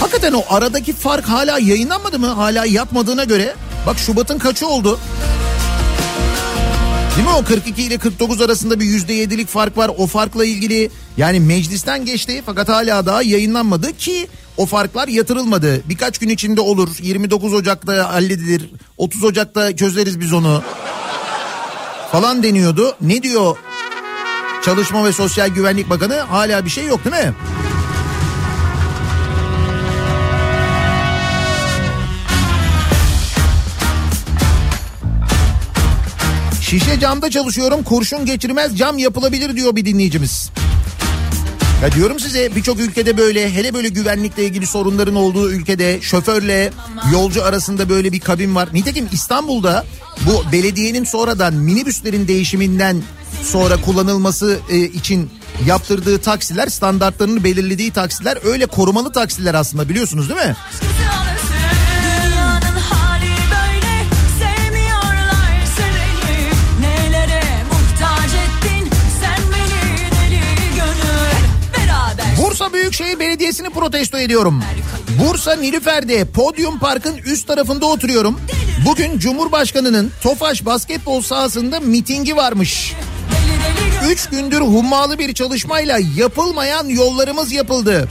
Hakikaten o aradaki fark hala yayınlanmadı mı? Hala yatmadığına göre. Bak Şubat'ın kaçı oldu? Değil mi o 42 ile 49 arasında bir yüzde yedilik fark var. O farkla ilgili yani meclisten geçti fakat hala daha yayınlanmadı ki o farklar yatırılmadı. Birkaç gün içinde olur. 29 Ocak'ta halledilir. 30 Ocak'ta çözeriz biz onu. Falan deniyordu. Ne diyor Çalışma ve Sosyal Güvenlik Bakanı? Hala bir şey yok değil mi? Şişe camda çalışıyorum kurşun geçirmez cam yapılabilir diyor bir dinleyicimiz. Ya diyorum size birçok ülkede böyle hele böyle güvenlikle ilgili sorunların olduğu ülkede şoförle yolcu arasında böyle bir kabin var. Nitekim İstanbul'da bu belediyenin sonradan minibüslerin değişiminden sonra kullanılması e, için yaptırdığı taksiler standartlarını belirlediği taksiler öyle korumalı taksiler aslında biliyorsunuz değil mi? Büyükşehir Belediyesi'ni protesto ediyorum. Bursa Nilüfer'de Podyum Park'ın üst tarafında oturuyorum. Bugün Cumhurbaşkanı'nın Tofaş basketbol sahasında mitingi varmış. Üç gündür hummalı bir çalışmayla yapılmayan yollarımız yapıldı.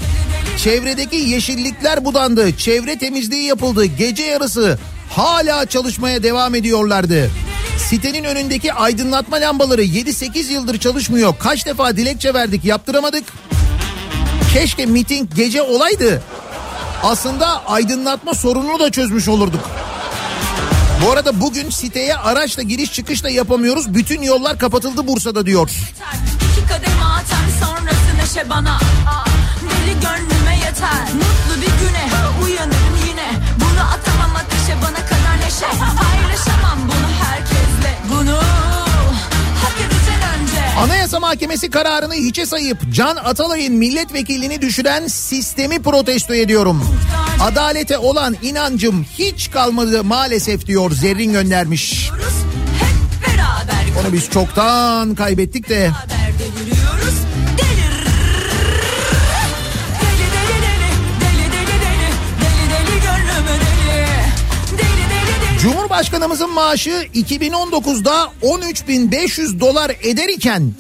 Çevredeki yeşillikler budandı. Çevre temizliği yapıldı. Gece yarısı hala çalışmaya devam ediyorlardı. Sitenin önündeki aydınlatma lambaları 7-8 yıldır çalışmıyor. Kaç defa dilekçe verdik yaptıramadık. Keşke miting gece olaydı. Aslında aydınlatma sorununu da çözmüş olurduk. Bu arada bugün siteye araçla giriş çıkış da yapamıyoruz. Bütün yollar kapatıldı Bursa'da diyor. İki kademe atar sonrası neşe bana Deli gönlüme yeter Mutlu bir güne uyanırım yine Bunu atamam ateşe bana kadar neşe Paylaşamam Anayasa Mahkemesi kararını hiçe sayıp Can Atalay'ın milletvekilini düşüren sistemi protesto ediyorum. Adalete olan inancım hiç kalmadı maalesef diyor Zerrin göndermiş. Onu biz çoktan kaybettik de Beraber Cumhurbaşkanımızın maaşı 2019'da 13.500 dolar eder iken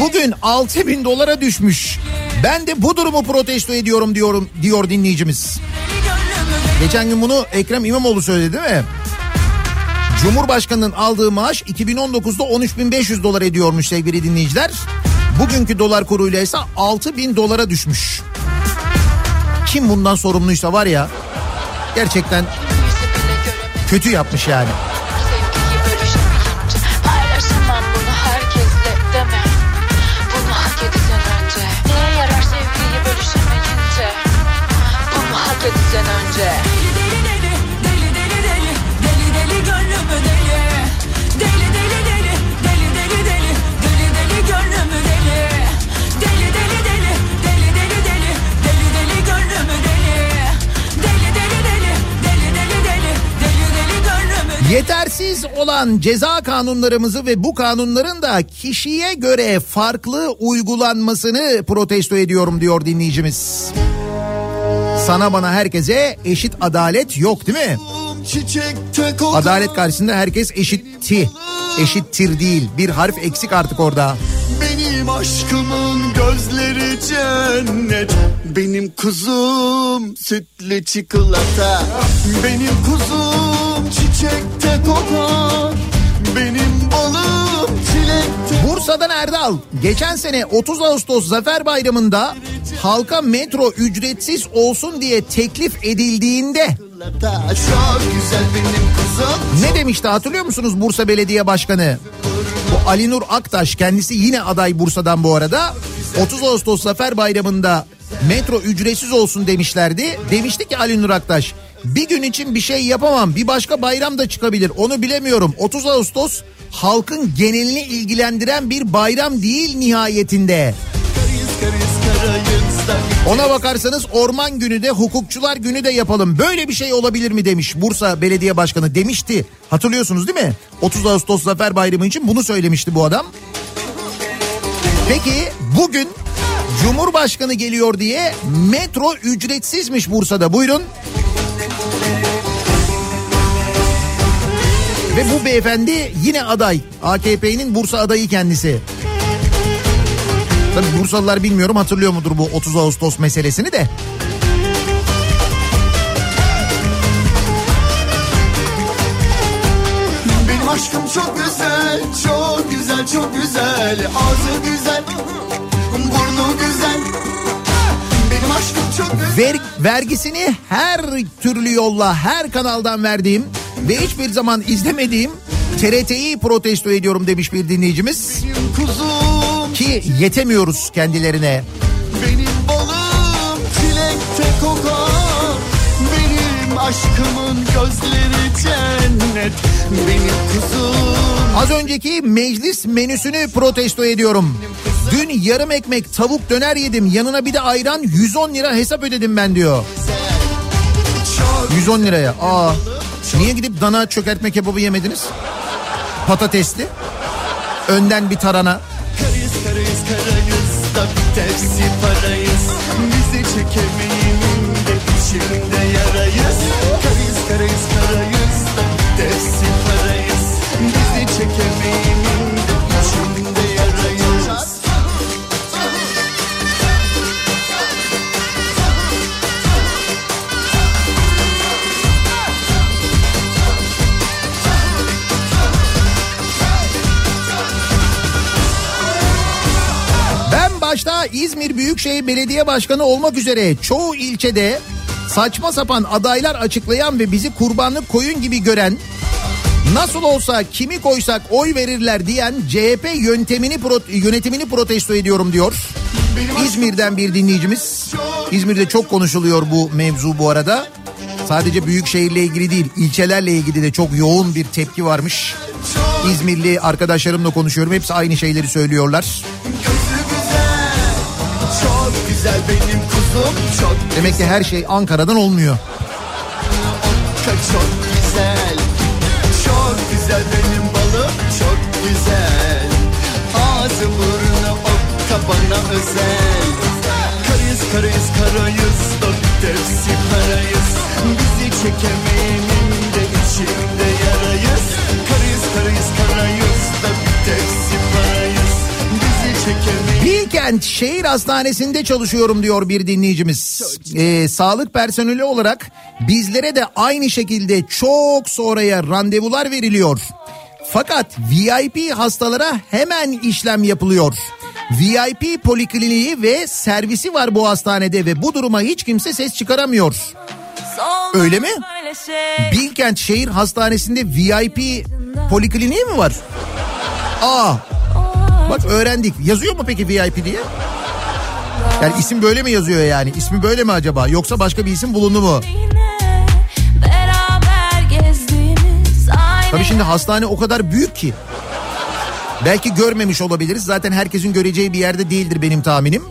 bugün 6.000 dolara düşmüş. Ben de bu durumu protesto ediyorum diyorum diyor dinleyicimiz. Geçen gün bunu Ekrem İmamoğlu söyledi değil mi? Cumhurbaşkanının aldığı maaş 2019'da 13.500 dolar ediyormuş sevgili dinleyiciler. Bugünkü dolar kuruyla ise 6.000 dolara düşmüş. Kim bundan sorumluysa var ya gerçekten kötü yapmış yani. Yetersiz olan ceza kanunlarımızı ve bu kanunların da kişiye göre farklı uygulanmasını protesto ediyorum diyor dinleyicimiz. Sana bana herkese eşit adalet yok değil mi? Adalet karşısında herkes eşitti. Eşittir değil. Bir harf eksik artık orada. Benim aşkımın gözleri cennet Benim kuzum sütlü çikolata Benim kuzum çiçekte kokar Benim balım çilekte Bursa'dan Erdal. Geçen sene 30 Ağustos Zafer Bayramı'nda halka metro ücretsiz olsun diye teklif edildiğinde ne demişti hatırlıyor musunuz Bursa Belediye Başkanı? Bu Ali Nur Aktaş kendisi yine aday Bursa'dan bu arada. 30 Ağustos Zafer Bayramı'nda metro ücretsiz olsun demişlerdi. Demişti ki Ali Nur Aktaş bir gün için bir şey yapamam bir başka bayram da çıkabilir onu bilemiyorum. 30 Ağustos halkın genelini ilgilendiren bir bayram değil nihayetinde. Ona bakarsanız orman günü de hukukçular günü de yapalım. Böyle bir şey olabilir mi demiş Bursa Belediye Başkanı demişti. Hatırlıyorsunuz değil mi? 30 Ağustos Zafer Bayramı için bunu söylemişti bu adam. Peki bugün Cumhurbaşkanı geliyor diye metro ücretsizmiş Bursa'da. Buyurun. Ve bu beyefendi yine aday. AKP'nin Bursa adayı kendisi. Tabii Bursalılar bilmiyorum hatırlıyor mudur bu 30 Ağustos meselesini de. Benim aşkım çok güzel, çok güzel, çok güzel. Ağzı güzel, burnu güzel. Benim aşkım çok güzel. Ver, vergisini her türlü yolla her kanaldan verdiğim ve hiçbir zaman izlemediğim TRT'yi protesto ediyorum demiş bir dinleyicimiz. Kuzum, Ki yetemiyoruz kendilerine. benim balım çilekte kokar. Benim aşkımın gözleri cennet. Benim kuzum. Az önceki meclis menüsünü protesto ediyorum. Dün yarım ekmek tavuk döner yedim yanına bir de ayran 110 lira hesap ödedim ben diyor. Çok 110 liraya. Aa. Niye gidip dana çökertme kebabı yemediniz? Patatesli. Önden bir tarana. karayız karayız karayız da bir tepsi parayız. Bizi çekemeyim de içimde yarayız İzmir Büyükşehir Belediye Başkanı olmak üzere çoğu ilçede saçma sapan adaylar açıklayan ve bizi kurbanlık koyun gibi gören nasıl olsa kimi koysak oy verirler diyen CHP yöntemini yönetimini protesto ediyorum diyor. İzmir'den bir dinleyicimiz. İzmir'de çok konuşuluyor bu mevzu bu arada. Sadece büyük şehirle ilgili değil, ilçelerle ilgili de çok yoğun bir tepki varmış. İzmirli arkadaşlarımla konuşuyorum. Hepsi aynı şeyleri söylüyorlar. Çok güzel benim kuzum. Çok Demek ki her şey Ankara'dan olmuyor. çok güzel. Çok güzel benim balım. Çok güzel. Ağzı burnu okka bana özel. Karayız karayız. Karayız tepsi parayız. Bizi çekemeyenin de içimde yarayız. Karayız karayız karayız Bilkent Şehir Hastanesi'nde çalışıyorum diyor bir dinleyicimiz. Ee, sağlık personeli olarak bizlere de aynı şekilde çok sonraya randevular veriliyor. Fakat VIP hastalara hemen işlem yapılıyor. VIP polikliniği ve servisi var bu hastanede ve bu duruma hiç kimse ses çıkaramıyor. Öyle mi? Bilkent Şehir Hastanesi'nde VIP polikliniği mi var? Aa Bak öğrendik. Yazıyor mu peki VIP diye? Yani isim böyle mi yazıyor yani? İsmi böyle mi acaba? Yoksa başka bir isim bulundu mu? Tabii şimdi hastane o kadar büyük ki. Belki görmemiş olabiliriz. Zaten herkesin göreceği bir yerde değildir benim tahminim.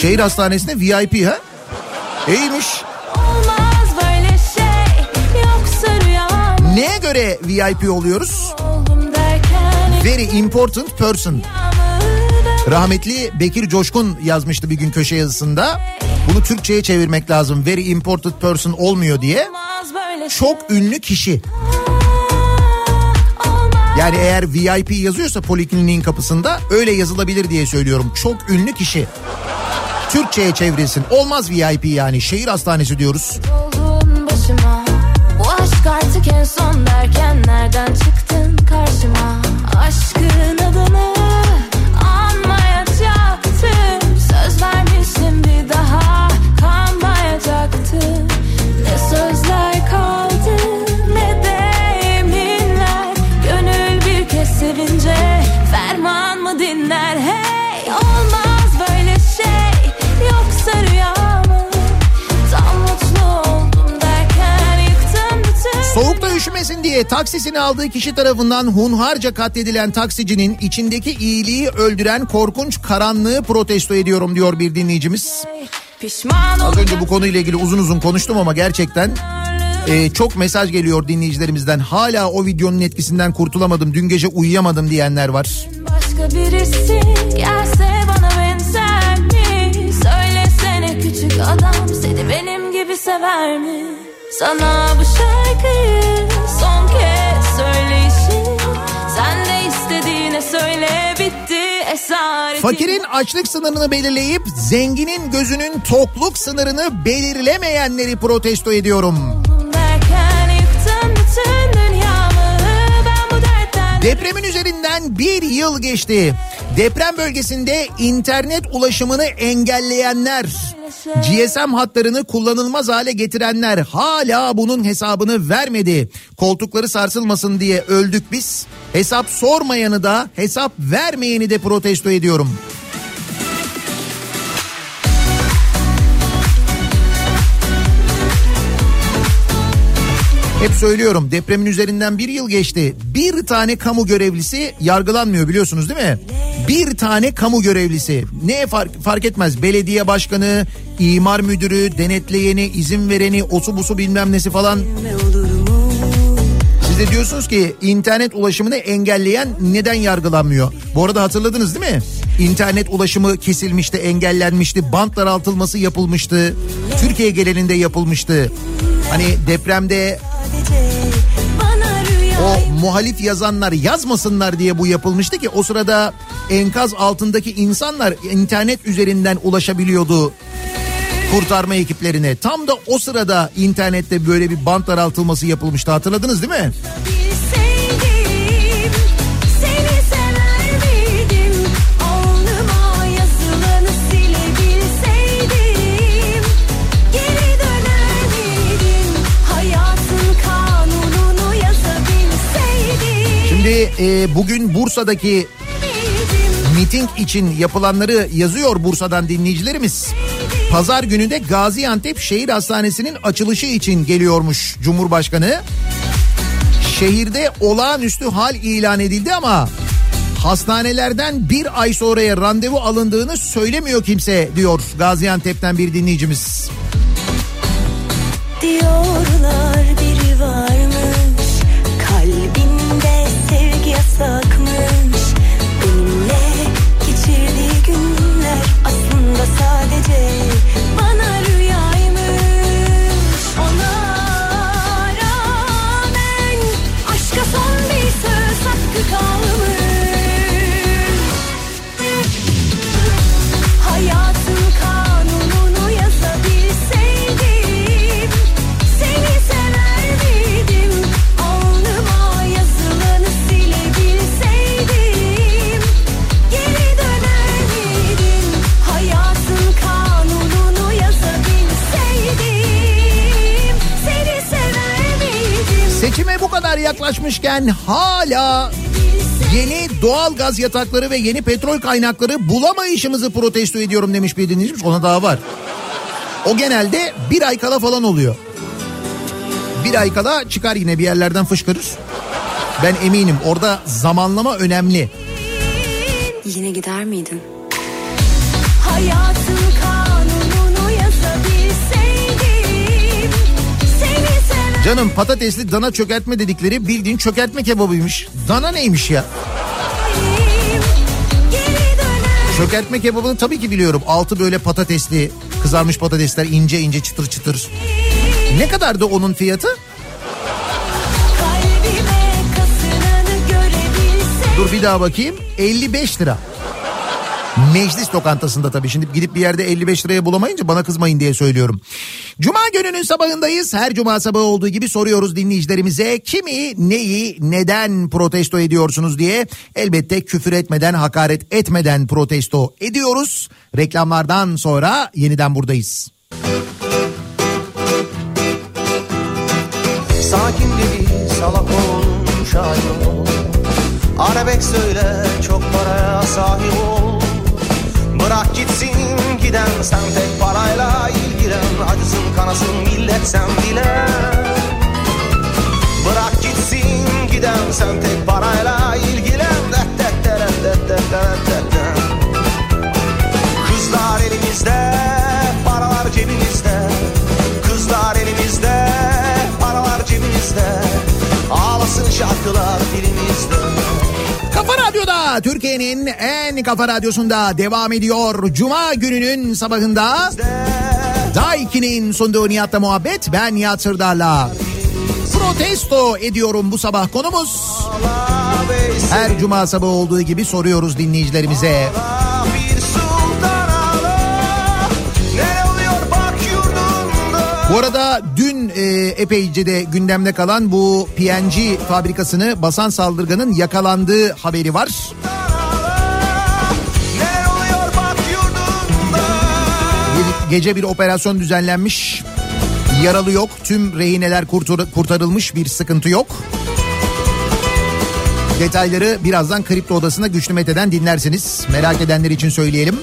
Şehir hastanesinde VIP ha? İyiymiş. şey Neye göre VIP oluyoruz? Very important person. Rahmetli Bekir Coşkun yazmıştı bir gün köşe yazısında. Bunu Türkçe'ye çevirmek lazım. Very important person olmuyor diye. Çok ünlü kişi. Yani eğer VIP yazıyorsa polikliniğin kapısında öyle yazılabilir diye söylüyorum. Çok ünlü kişi. Türkçe'ye çevrilsin. Olmaz VIP yani. Şehir hastanesi diyoruz. başıma Bu aşk artık en son derken nereden çıktın diye taksisini aldığı kişi tarafından hunharca katledilen taksicinin içindeki iyiliği öldüren korkunç karanlığı protesto ediyorum diyor bir dinleyicimiz. Az önce bu konuyla ilgili uzun uzun konuştum ama gerçekten e, çok mesaj geliyor dinleyicilerimizden. Hala o videonun etkisinden kurtulamadım, dün gece uyuyamadım diyenler var. Başka birisi gelse bana benzer mi? Söylesene küçük adam seni benim gibi sever mi? Sana bu şarkıyı Fakirin açlık sınırını belirleyip zenginin gözünün tokluk sınırını belirlemeyenleri protesto ediyorum. Depremin üzerinden bir yıl geçti. Deprem bölgesinde internet ulaşımını engelleyenler, GSM hatlarını kullanılmaz hale getirenler hala bunun hesabını vermedi. Koltukları sarsılmasın diye öldük biz. Hesap sormayanı da hesap vermeyeni de protesto ediyorum. Hep söylüyorum depremin üzerinden bir yıl geçti. Bir tane kamu görevlisi yargılanmıyor biliyorsunuz değil mi? Bir tane kamu görevlisi. Ne fark, fark etmez belediye başkanı, imar müdürü, denetleyeni, izin vereni, osu busu bilmem nesi falan. Siz de diyorsunuz ki internet ulaşımını engelleyen neden yargılanmıyor? Bu arada hatırladınız değil mi? İnternet ulaşımı kesilmişti, engellenmişti, bant daraltılması yapılmıştı. Türkiye genelinde yapılmıştı. Hani depremde o muhalif yazanlar yazmasınlar diye bu yapılmıştı ki o sırada enkaz altındaki insanlar internet üzerinden ulaşabiliyordu kurtarma ekiplerine. Tam da o sırada internette böyle bir bant daraltılması yapılmıştı hatırladınız değil mi? Şimdi e, bugün Bursa'daki miting için yapılanları yazıyor Bursa'dan dinleyicilerimiz. Pazar günü de Gaziantep Şehir Hastanesi'nin açılışı için geliyormuş Cumhurbaşkanı. Şehirde olağanüstü hal ilan edildi ama hastanelerden bir ay sonraya randevu alındığını söylemiyor kimse diyor Gaziantep'ten bir dinleyicimiz. Diyorlar Seçime bu kadar yaklaşmışken hala yeni doğal gaz yatakları ve yeni petrol kaynakları bulamayışımızı protesto ediyorum demiş bir dinleyicimiz. Ona daha var. O genelde bir ay kala falan oluyor. Bir ay kala çıkar yine bir yerlerden fışkırır. Ben eminim orada zamanlama önemli. Yine gider miydin? Hayatın Canım patatesli dana çökertme dedikleri bildiğin çökertme kebabıymış. Dana neymiş ya? Çökertme kebabını tabii ki biliyorum. Altı böyle patatesli kızarmış patatesler ince ince çıtır çıtır. Ne kadar da onun fiyatı? Dur bir daha bakayım. 55 lira. Meclis lokantasında tabii. Şimdi gidip bir yerde 55 liraya bulamayınca bana kızmayın diye söylüyorum. Cuma gününün sabahındayız. Her cuma sabahı olduğu gibi soruyoruz dinleyicilerimize. Kimi, neyi, neden protesto ediyorsunuz diye. Elbette küfür etmeden, hakaret etmeden protesto ediyoruz. Reklamlardan sonra yeniden buradayız. Sakin değil salak olmuş ayol Arabek söyle çok paraya sahip ol Bırak gitsin giden sen tek parayla ilgilen Acısın kanasın millet sen bile Bırak gitsin giden sen tek parayla ilgilen. Kızlar elimizde, paralar cebimizde. Kızlar elimizde, paralar cebimizde. Ağlasın şarkılar dilimizde. Kafa Radyo'da Türkiye'nin en kafa radyosunda devam ediyor. Cuma gününün sabahında Daiki'nin sunduğu Nihat'la muhabbet ben Nihat Sırdar'la. Protesto ediyorum bu sabah konumuz. Her cuma sabahı olduğu gibi soruyoruz dinleyicilerimize. Ağla Bu arada dün e, epeyce de gündemde kalan bu PNG fabrikasını basan saldırganın yakalandığı haberi var. Gece bir operasyon düzenlenmiş. Yaralı yok. Tüm rehineler kurtar- kurtarılmış. Bir sıkıntı yok. Detayları birazdan Kripto Odası'nda Güçlü Mete'den dinlersiniz. Merak edenler için söyleyelim.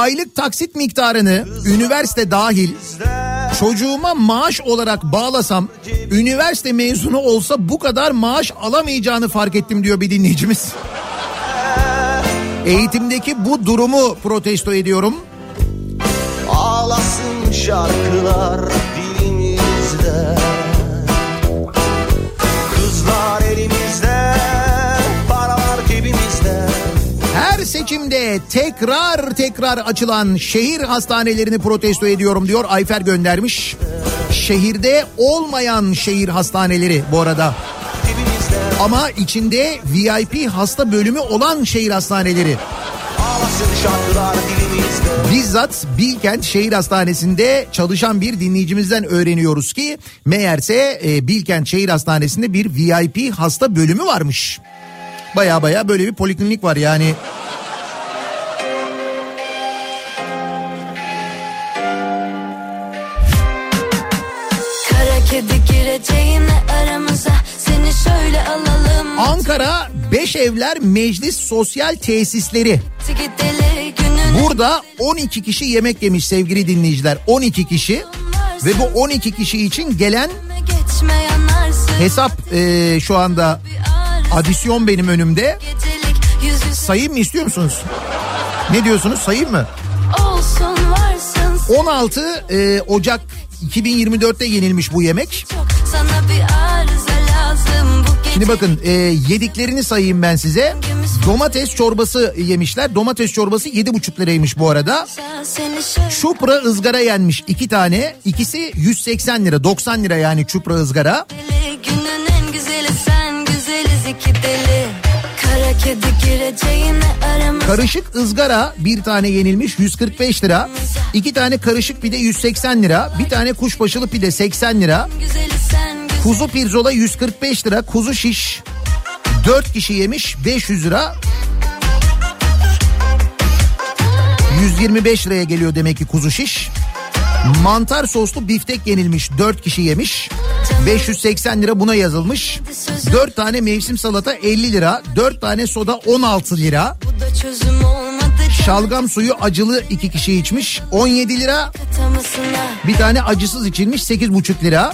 Aylık taksit miktarını üniversite dahil Çocuğuma maaş olarak bağlasam üniversite mezunu olsa bu kadar maaş alamayacağını fark ettim diyor bir dinleyicimiz. Eğitimdeki bu durumu protesto ediyorum. Ağlasın şarkılar Her seçimde tekrar tekrar açılan şehir hastanelerini protesto ediyorum diyor Ayfer göndermiş. Şehirde olmayan şehir hastaneleri bu arada. Ama içinde VIP hasta bölümü olan şehir hastaneleri. Bizzat Bilkent Şehir Hastanesi'nde çalışan bir dinleyicimizden öğreniyoruz ki meğerse e, Bilkent Şehir Hastanesi'nde bir VIP hasta bölümü varmış. Baya baya böyle bir poliklinik var yani. Ankara Beşevler Meclis Sosyal Tesisleri. Burada 12 kişi yemek yemiş sevgili dinleyiciler. 12 kişi ve bu 12 kişi için gelen hesap e, şu anda adisyon benim önümde. Sayayım mı istiyor musunuz? Ne diyorsunuz sayayım mı? olsun varsın 16 e, Ocak 2024'te yenilmiş bu yemek. Şimdi bakın e, yediklerini sayayım ben size. Domates çorbası yemişler. Domates çorbası 7,5 liraymış bu arada. Çupra ızgara yenmiş iki tane. İkisi 180 lira 90 lira yani çupra ızgara. Günün en güzeli sen güzeliz iki deli Kara kedi gireceğine aramıza Karışık ızgara bir tane yenilmiş 145 lira. İki tane karışık pide 180 lira. Bir tane kuşbaşılı pide 80 lira. Güzeli sen Kuzu pirzola 145 lira. Kuzu şiş 4 kişi yemiş 500 lira. 125 liraya geliyor demek ki kuzu şiş. Mantar soslu biftek yenilmiş 4 kişi yemiş. 580 lira buna yazılmış. 4 tane mevsim salata 50 lira. 4 tane soda 16 lira. Bu da çözüm olmadı Şalgam suyu acılı 2 kişi içmiş 17 lira. Bir tane acısız içilmiş 8,5 lira.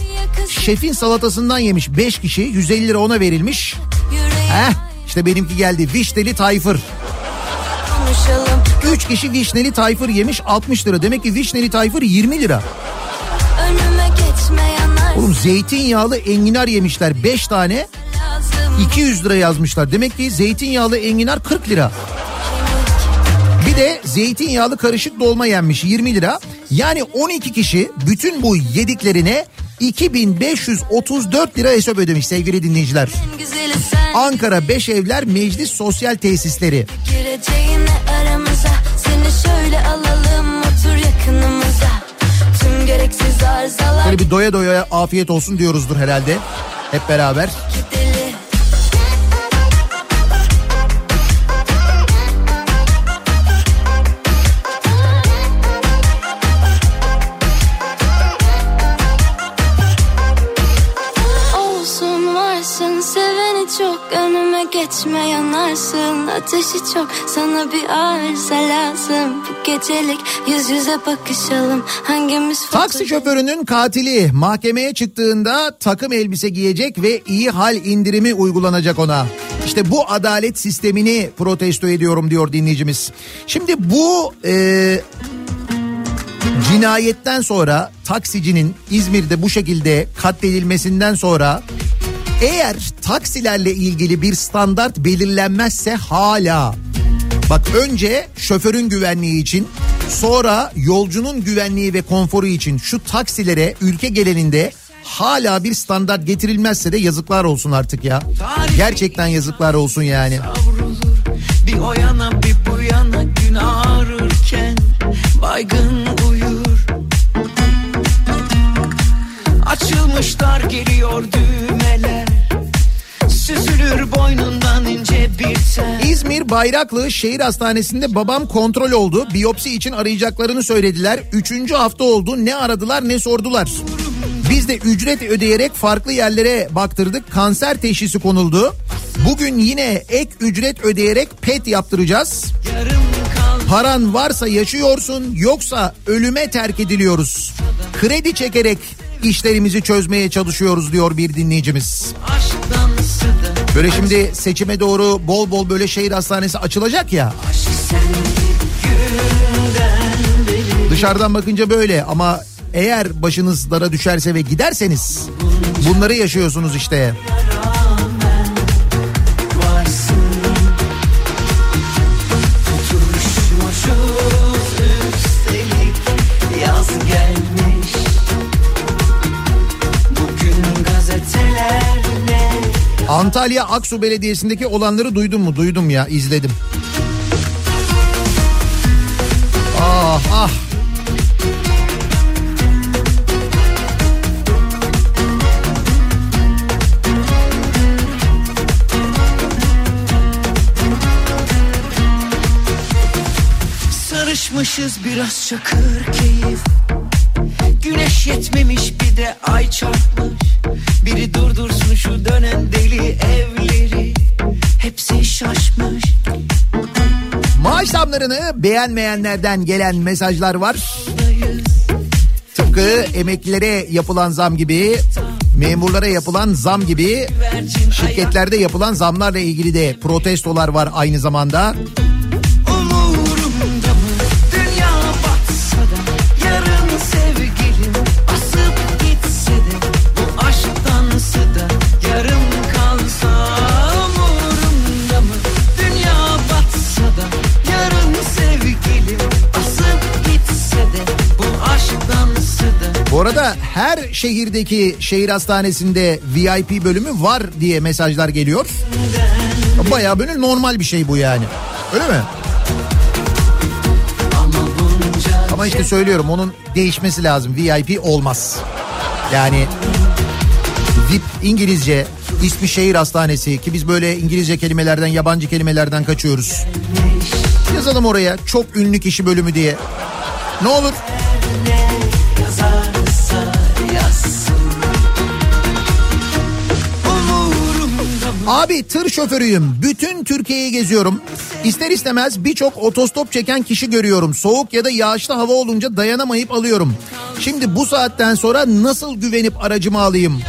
Şefin salatasından yemiş 5 kişi 150 lira ona verilmiş. Heh işte benimki geldi vişneli tayfır. konuşalım 3 kişi vişneli tayfır yemiş 60 lira. Demek ki vişneli tayfır 20 lira. Oğlum zeytinyağlı enginar yemişler 5 tane lazım 200 lira yazmışlar. Demek ki zeytinyağlı enginar 40 lira. Bir de zeytinyağlı karışık dolma yenmiş 20 lira. Yani 12 kişi bütün bu yediklerine 2534 lira hesap ödemiş sevgili dinleyiciler. Ankara Beşevler Meclis Sosyal Tesisleri. aramıza Seni şöyle alalım otur yakınımıza Tüm gereksiz arızalar Böyle bir doya doya afiyet olsun diyoruzdur herhalde. Hep beraber. deli geçme yanarsın Ateşi çok sana bir arıza lazım Bu gecelik yüz yüze bakışalım hangimiz Taksi şoförünün katili mahkemeye çıktığında takım elbise giyecek ve iyi hal indirimi uygulanacak ona. İşte bu adalet sistemini protesto ediyorum diyor dinleyicimiz. Şimdi bu e, cinayetten sonra taksicinin İzmir'de bu şekilde katledilmesinden sonra eğer taksilerle ilgili bir standart belirlenmezse hala Bak önce şoförün güvenliği için sonra yolcunun güvenliği ve konforu için şu taksilere ülke genelinde hala bir standart getirilmezse de yazıklar olsun artık ya. Gerçekten yazıklar olsun yani. Bir o yana bir bu yana gün ağrırken baygın uyur Açılmışlar geliyor düğmeler Süzülür boynundan ince bir tel İzmir Bayraklı Şehir Hastanesi'nde babam kontrol oldu. Biyopsi için arayacaklarını söylediler. Üçüncü hafta oldu. Ne aradılar ne sordular. Biz de ücret ödeyerek farklı yerlere baktırdık. Kanser teşhisi konuldu. Bugün yine ek ücret ödeyerek PET yaptıracağız. Paran varsa yaşıyorsun yoksa ölüme terk ediliyoruz. kredi çekerek işlerimizi çözmeye çalışıyoruz diyor bir dinleyicimiz. Böyle şimdi seçime doğru bol bol böyle şehir hastanesi açılacak ya. Dışarıdan bakınca böyle ama eğer başınız dara düşerse ve giderseniz bunları yaşıyorsunuz işte. varsın Antalya Aksu Belediyesi'ndeki olanları duydun mu? Duydum ya izledim. Ah ah. Sarışmışız biraz çakır keyif Güneş yetmemiş bir de ay çarpmış Biri durdursun şu dönen Maaş zamlarını beğenmeyenlerden gelen mesajlar var. Tıpkı emeklilere yapılan zam gibi, memurlara yapılan zam gibi şirketlerde yapılan zamlarla ilgili de protestolar var aynı zamanda. Umurumda her şehirdeki şehir hastanesinde VIP bölümü var diye mesajlar geliyor. Bayağı böyle normal bir şey bu yani. Öyle mi? Ama işte söylüyorum onun değişmesi lazım. VIP olmaz. Yani VIP İngilizce ismi şehir hastanesi ki biz böyle İngilizce kelimelerden yabancı kelimelerden kaçıyoruz. Yazalım oraya çok ünlü kişi bölümü diye. Ne olur Abi tır şoförüyüm. Bütün Türkiye'yi geziyorum. İster istemez birçok otostop çeken kişi görüyorum. Soğuk ya da yağışlı hava olunca dayanamayıp alıyorum. Şimdi bu saatten sonra nasıl güvenip aracımı alayım?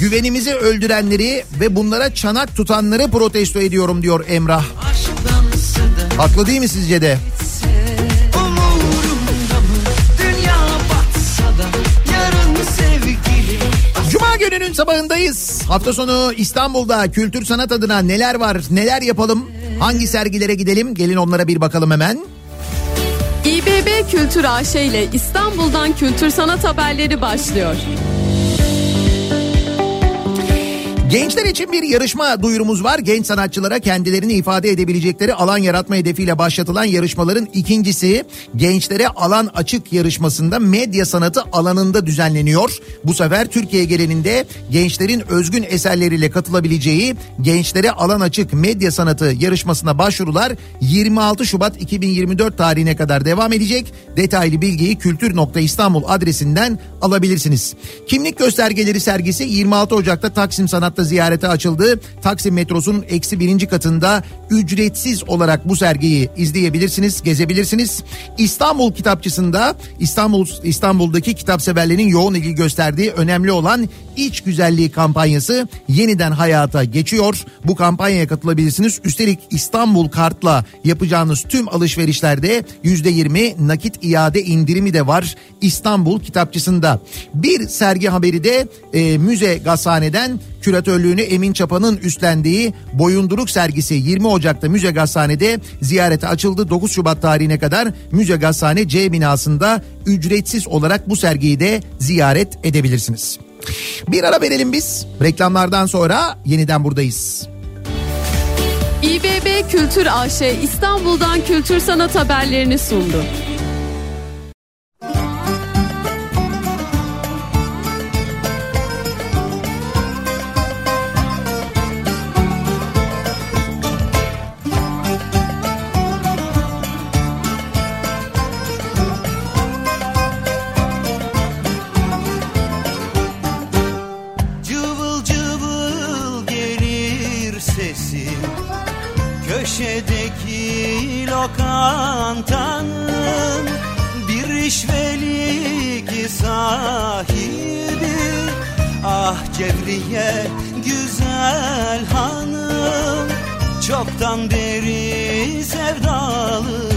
Güvenimizi öldürenleri ve bunlara çanak tutanları protesto ediyorum diyor Emrah. Haklı değil mi sizce de? Gününün sabahındayız. Hafta sonu İstanbul'da kültür sanat adına neler var, neler yapalım? Hangi sergilere gidelim? Gelin onlara bir bakalım hemen. İBB Kültür AŞ ile İstanbul'dan kültür sanat haberleri başlıyor. Gençler için bir yarışma duyurumuz var. Genç sanatçılara kendilerini ifade edebilecekleri alan yaratma hedefiyle başlatılan yarışmaların ikincisi gençlere alan açık yarışmasında medya sanatı alanında düzenleniyor. Bu sefer Türkiye genelinde gençlerin özgün eserleriyle katılabileceği gençlere alan açık medya sanatı yarışmasına başvurular 26 Şubat 2024 tarihine kadar devam edecek. Detaylı bilgiyi kültür.istanbul adresinden alabilirsiniz. Kimlik göstergeleri sergisi 26 Ocak'ta Taksim Sanat'ta ziyarete açıldı. Taksim metrosunun eksi birinci katında ücretsiz olarak bu sergiyi izleyebilirsiniz, gezebilirsiniz. İstanbul kitapçısında İstanbul İstanbul'daki kitap severlerin yoğun ilgi gösterdiği önemli olan iç güzelliği kampanyası yeniden hayata geçiyor. Bu kampanyaya katılabilirsiniz. Üstelik İstanbul kartla yapacağınız tüm alışverişlerde %20 nakit iade indirimi de var İstanbul kitapçısında. Bir sergi haberi de e, müze gazhaneden küratörlüğünü Emin Çapa'nın üstlendiği Boyunduruk sergisi 20 Ocak'ta Müze Gazhane'de ziyarete açıldı. 9 Şubat tarihine kadar Müze Gazhane C binasında ücretsiz olarak bu sergiyi de ziyaret edebilirsiniz. Bir ara verelim biz. Reklamlardan sonra yeniden buradayız. İBB Kültür AŞ İstanbul'dan kültür sanat haberlerini sundu. Köşedeki lokantanın Bir işvelik sahibi. Ah Cevriye güzel hanım Çoktan beri sevdalıyım.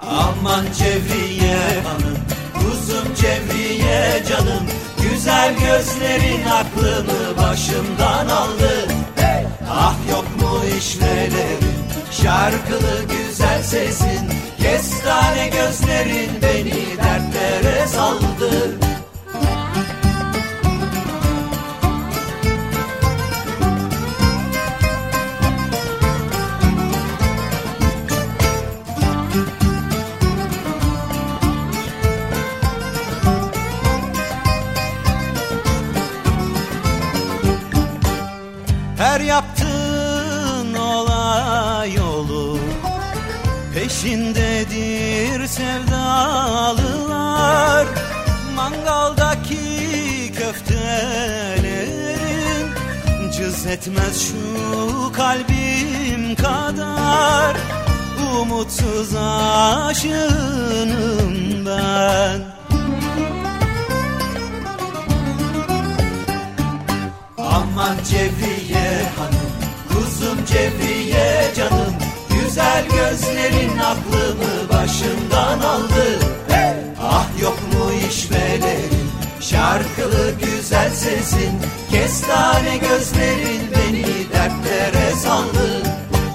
Aman Cevriye hanım Kuzum Cevriye canım Güzel gözlerin aklımı başımdan aldı. Ah yok mu işvelerin Şarkılı güzel sesin Kestane gözlerin beni dertlere saldı Cız etmez şu kalbim kadar Umutsuz aşığınım ben. Aman Cevriye hanım Kuzum Cevriye canım Güzel gözlerin aklımı başımdan aldı. Ah yok mu işvelerin Şarkılı güzel sesin Kestane gözlerin dertlere saldı.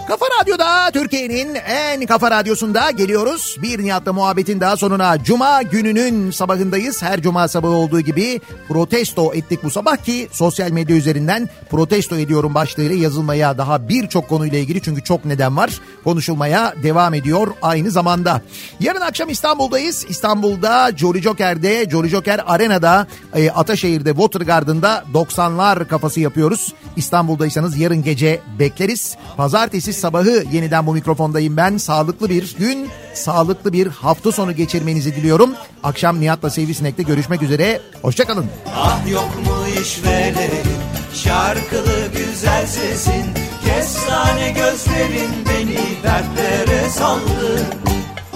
Kafa Radyo'da Türkiye'nin en kafa radyosunda geliyoruz. Bir Nihat'la muhabbetin daha sonuna Cuma gününün sabahındayız. Her Cuma sabahı olduğu gibi protesto ettik bu sabah ki sosyal medya üzerinden protesto ediyorum başlığıyla yazılmaya daha birçok konuyla ilgili çünkü çok neden var. Konuşulmaya devam ediyor aynı zamanda. Yarın akşam İstanbul'dayız. İstanbul'da Jolly Joker'de, Jolly Joker Arena'da, e, Ataşehir'de, Watergarden'da 90'lar kafası yapıyoruz. İstanbul'daysanız yarın gece bekleriz. Pazartesi sabahı yeniden bu mikrofondayım ben. Sağlıklı bir gün, sağlıklı bir hafta sonu geçirmenizi diliyorum. Akşam Nihat'la Sivrisinek'te görüşmek üzere. Hoşçakalın. Ah yok mu işvelerin Şarkılı güzel sesin Kestane gözlerin beni dertlere saldı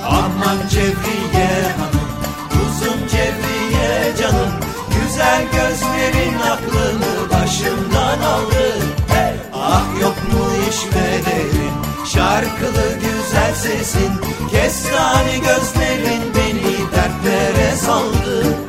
Aman Cevriye hanım Kuzum Cevriye canım Güzel gözlerin aklımı başımdan aldı Ah yok mu işvelerin Şarkılı güzel sesin Kestane gözlerin beni dertlere saldı.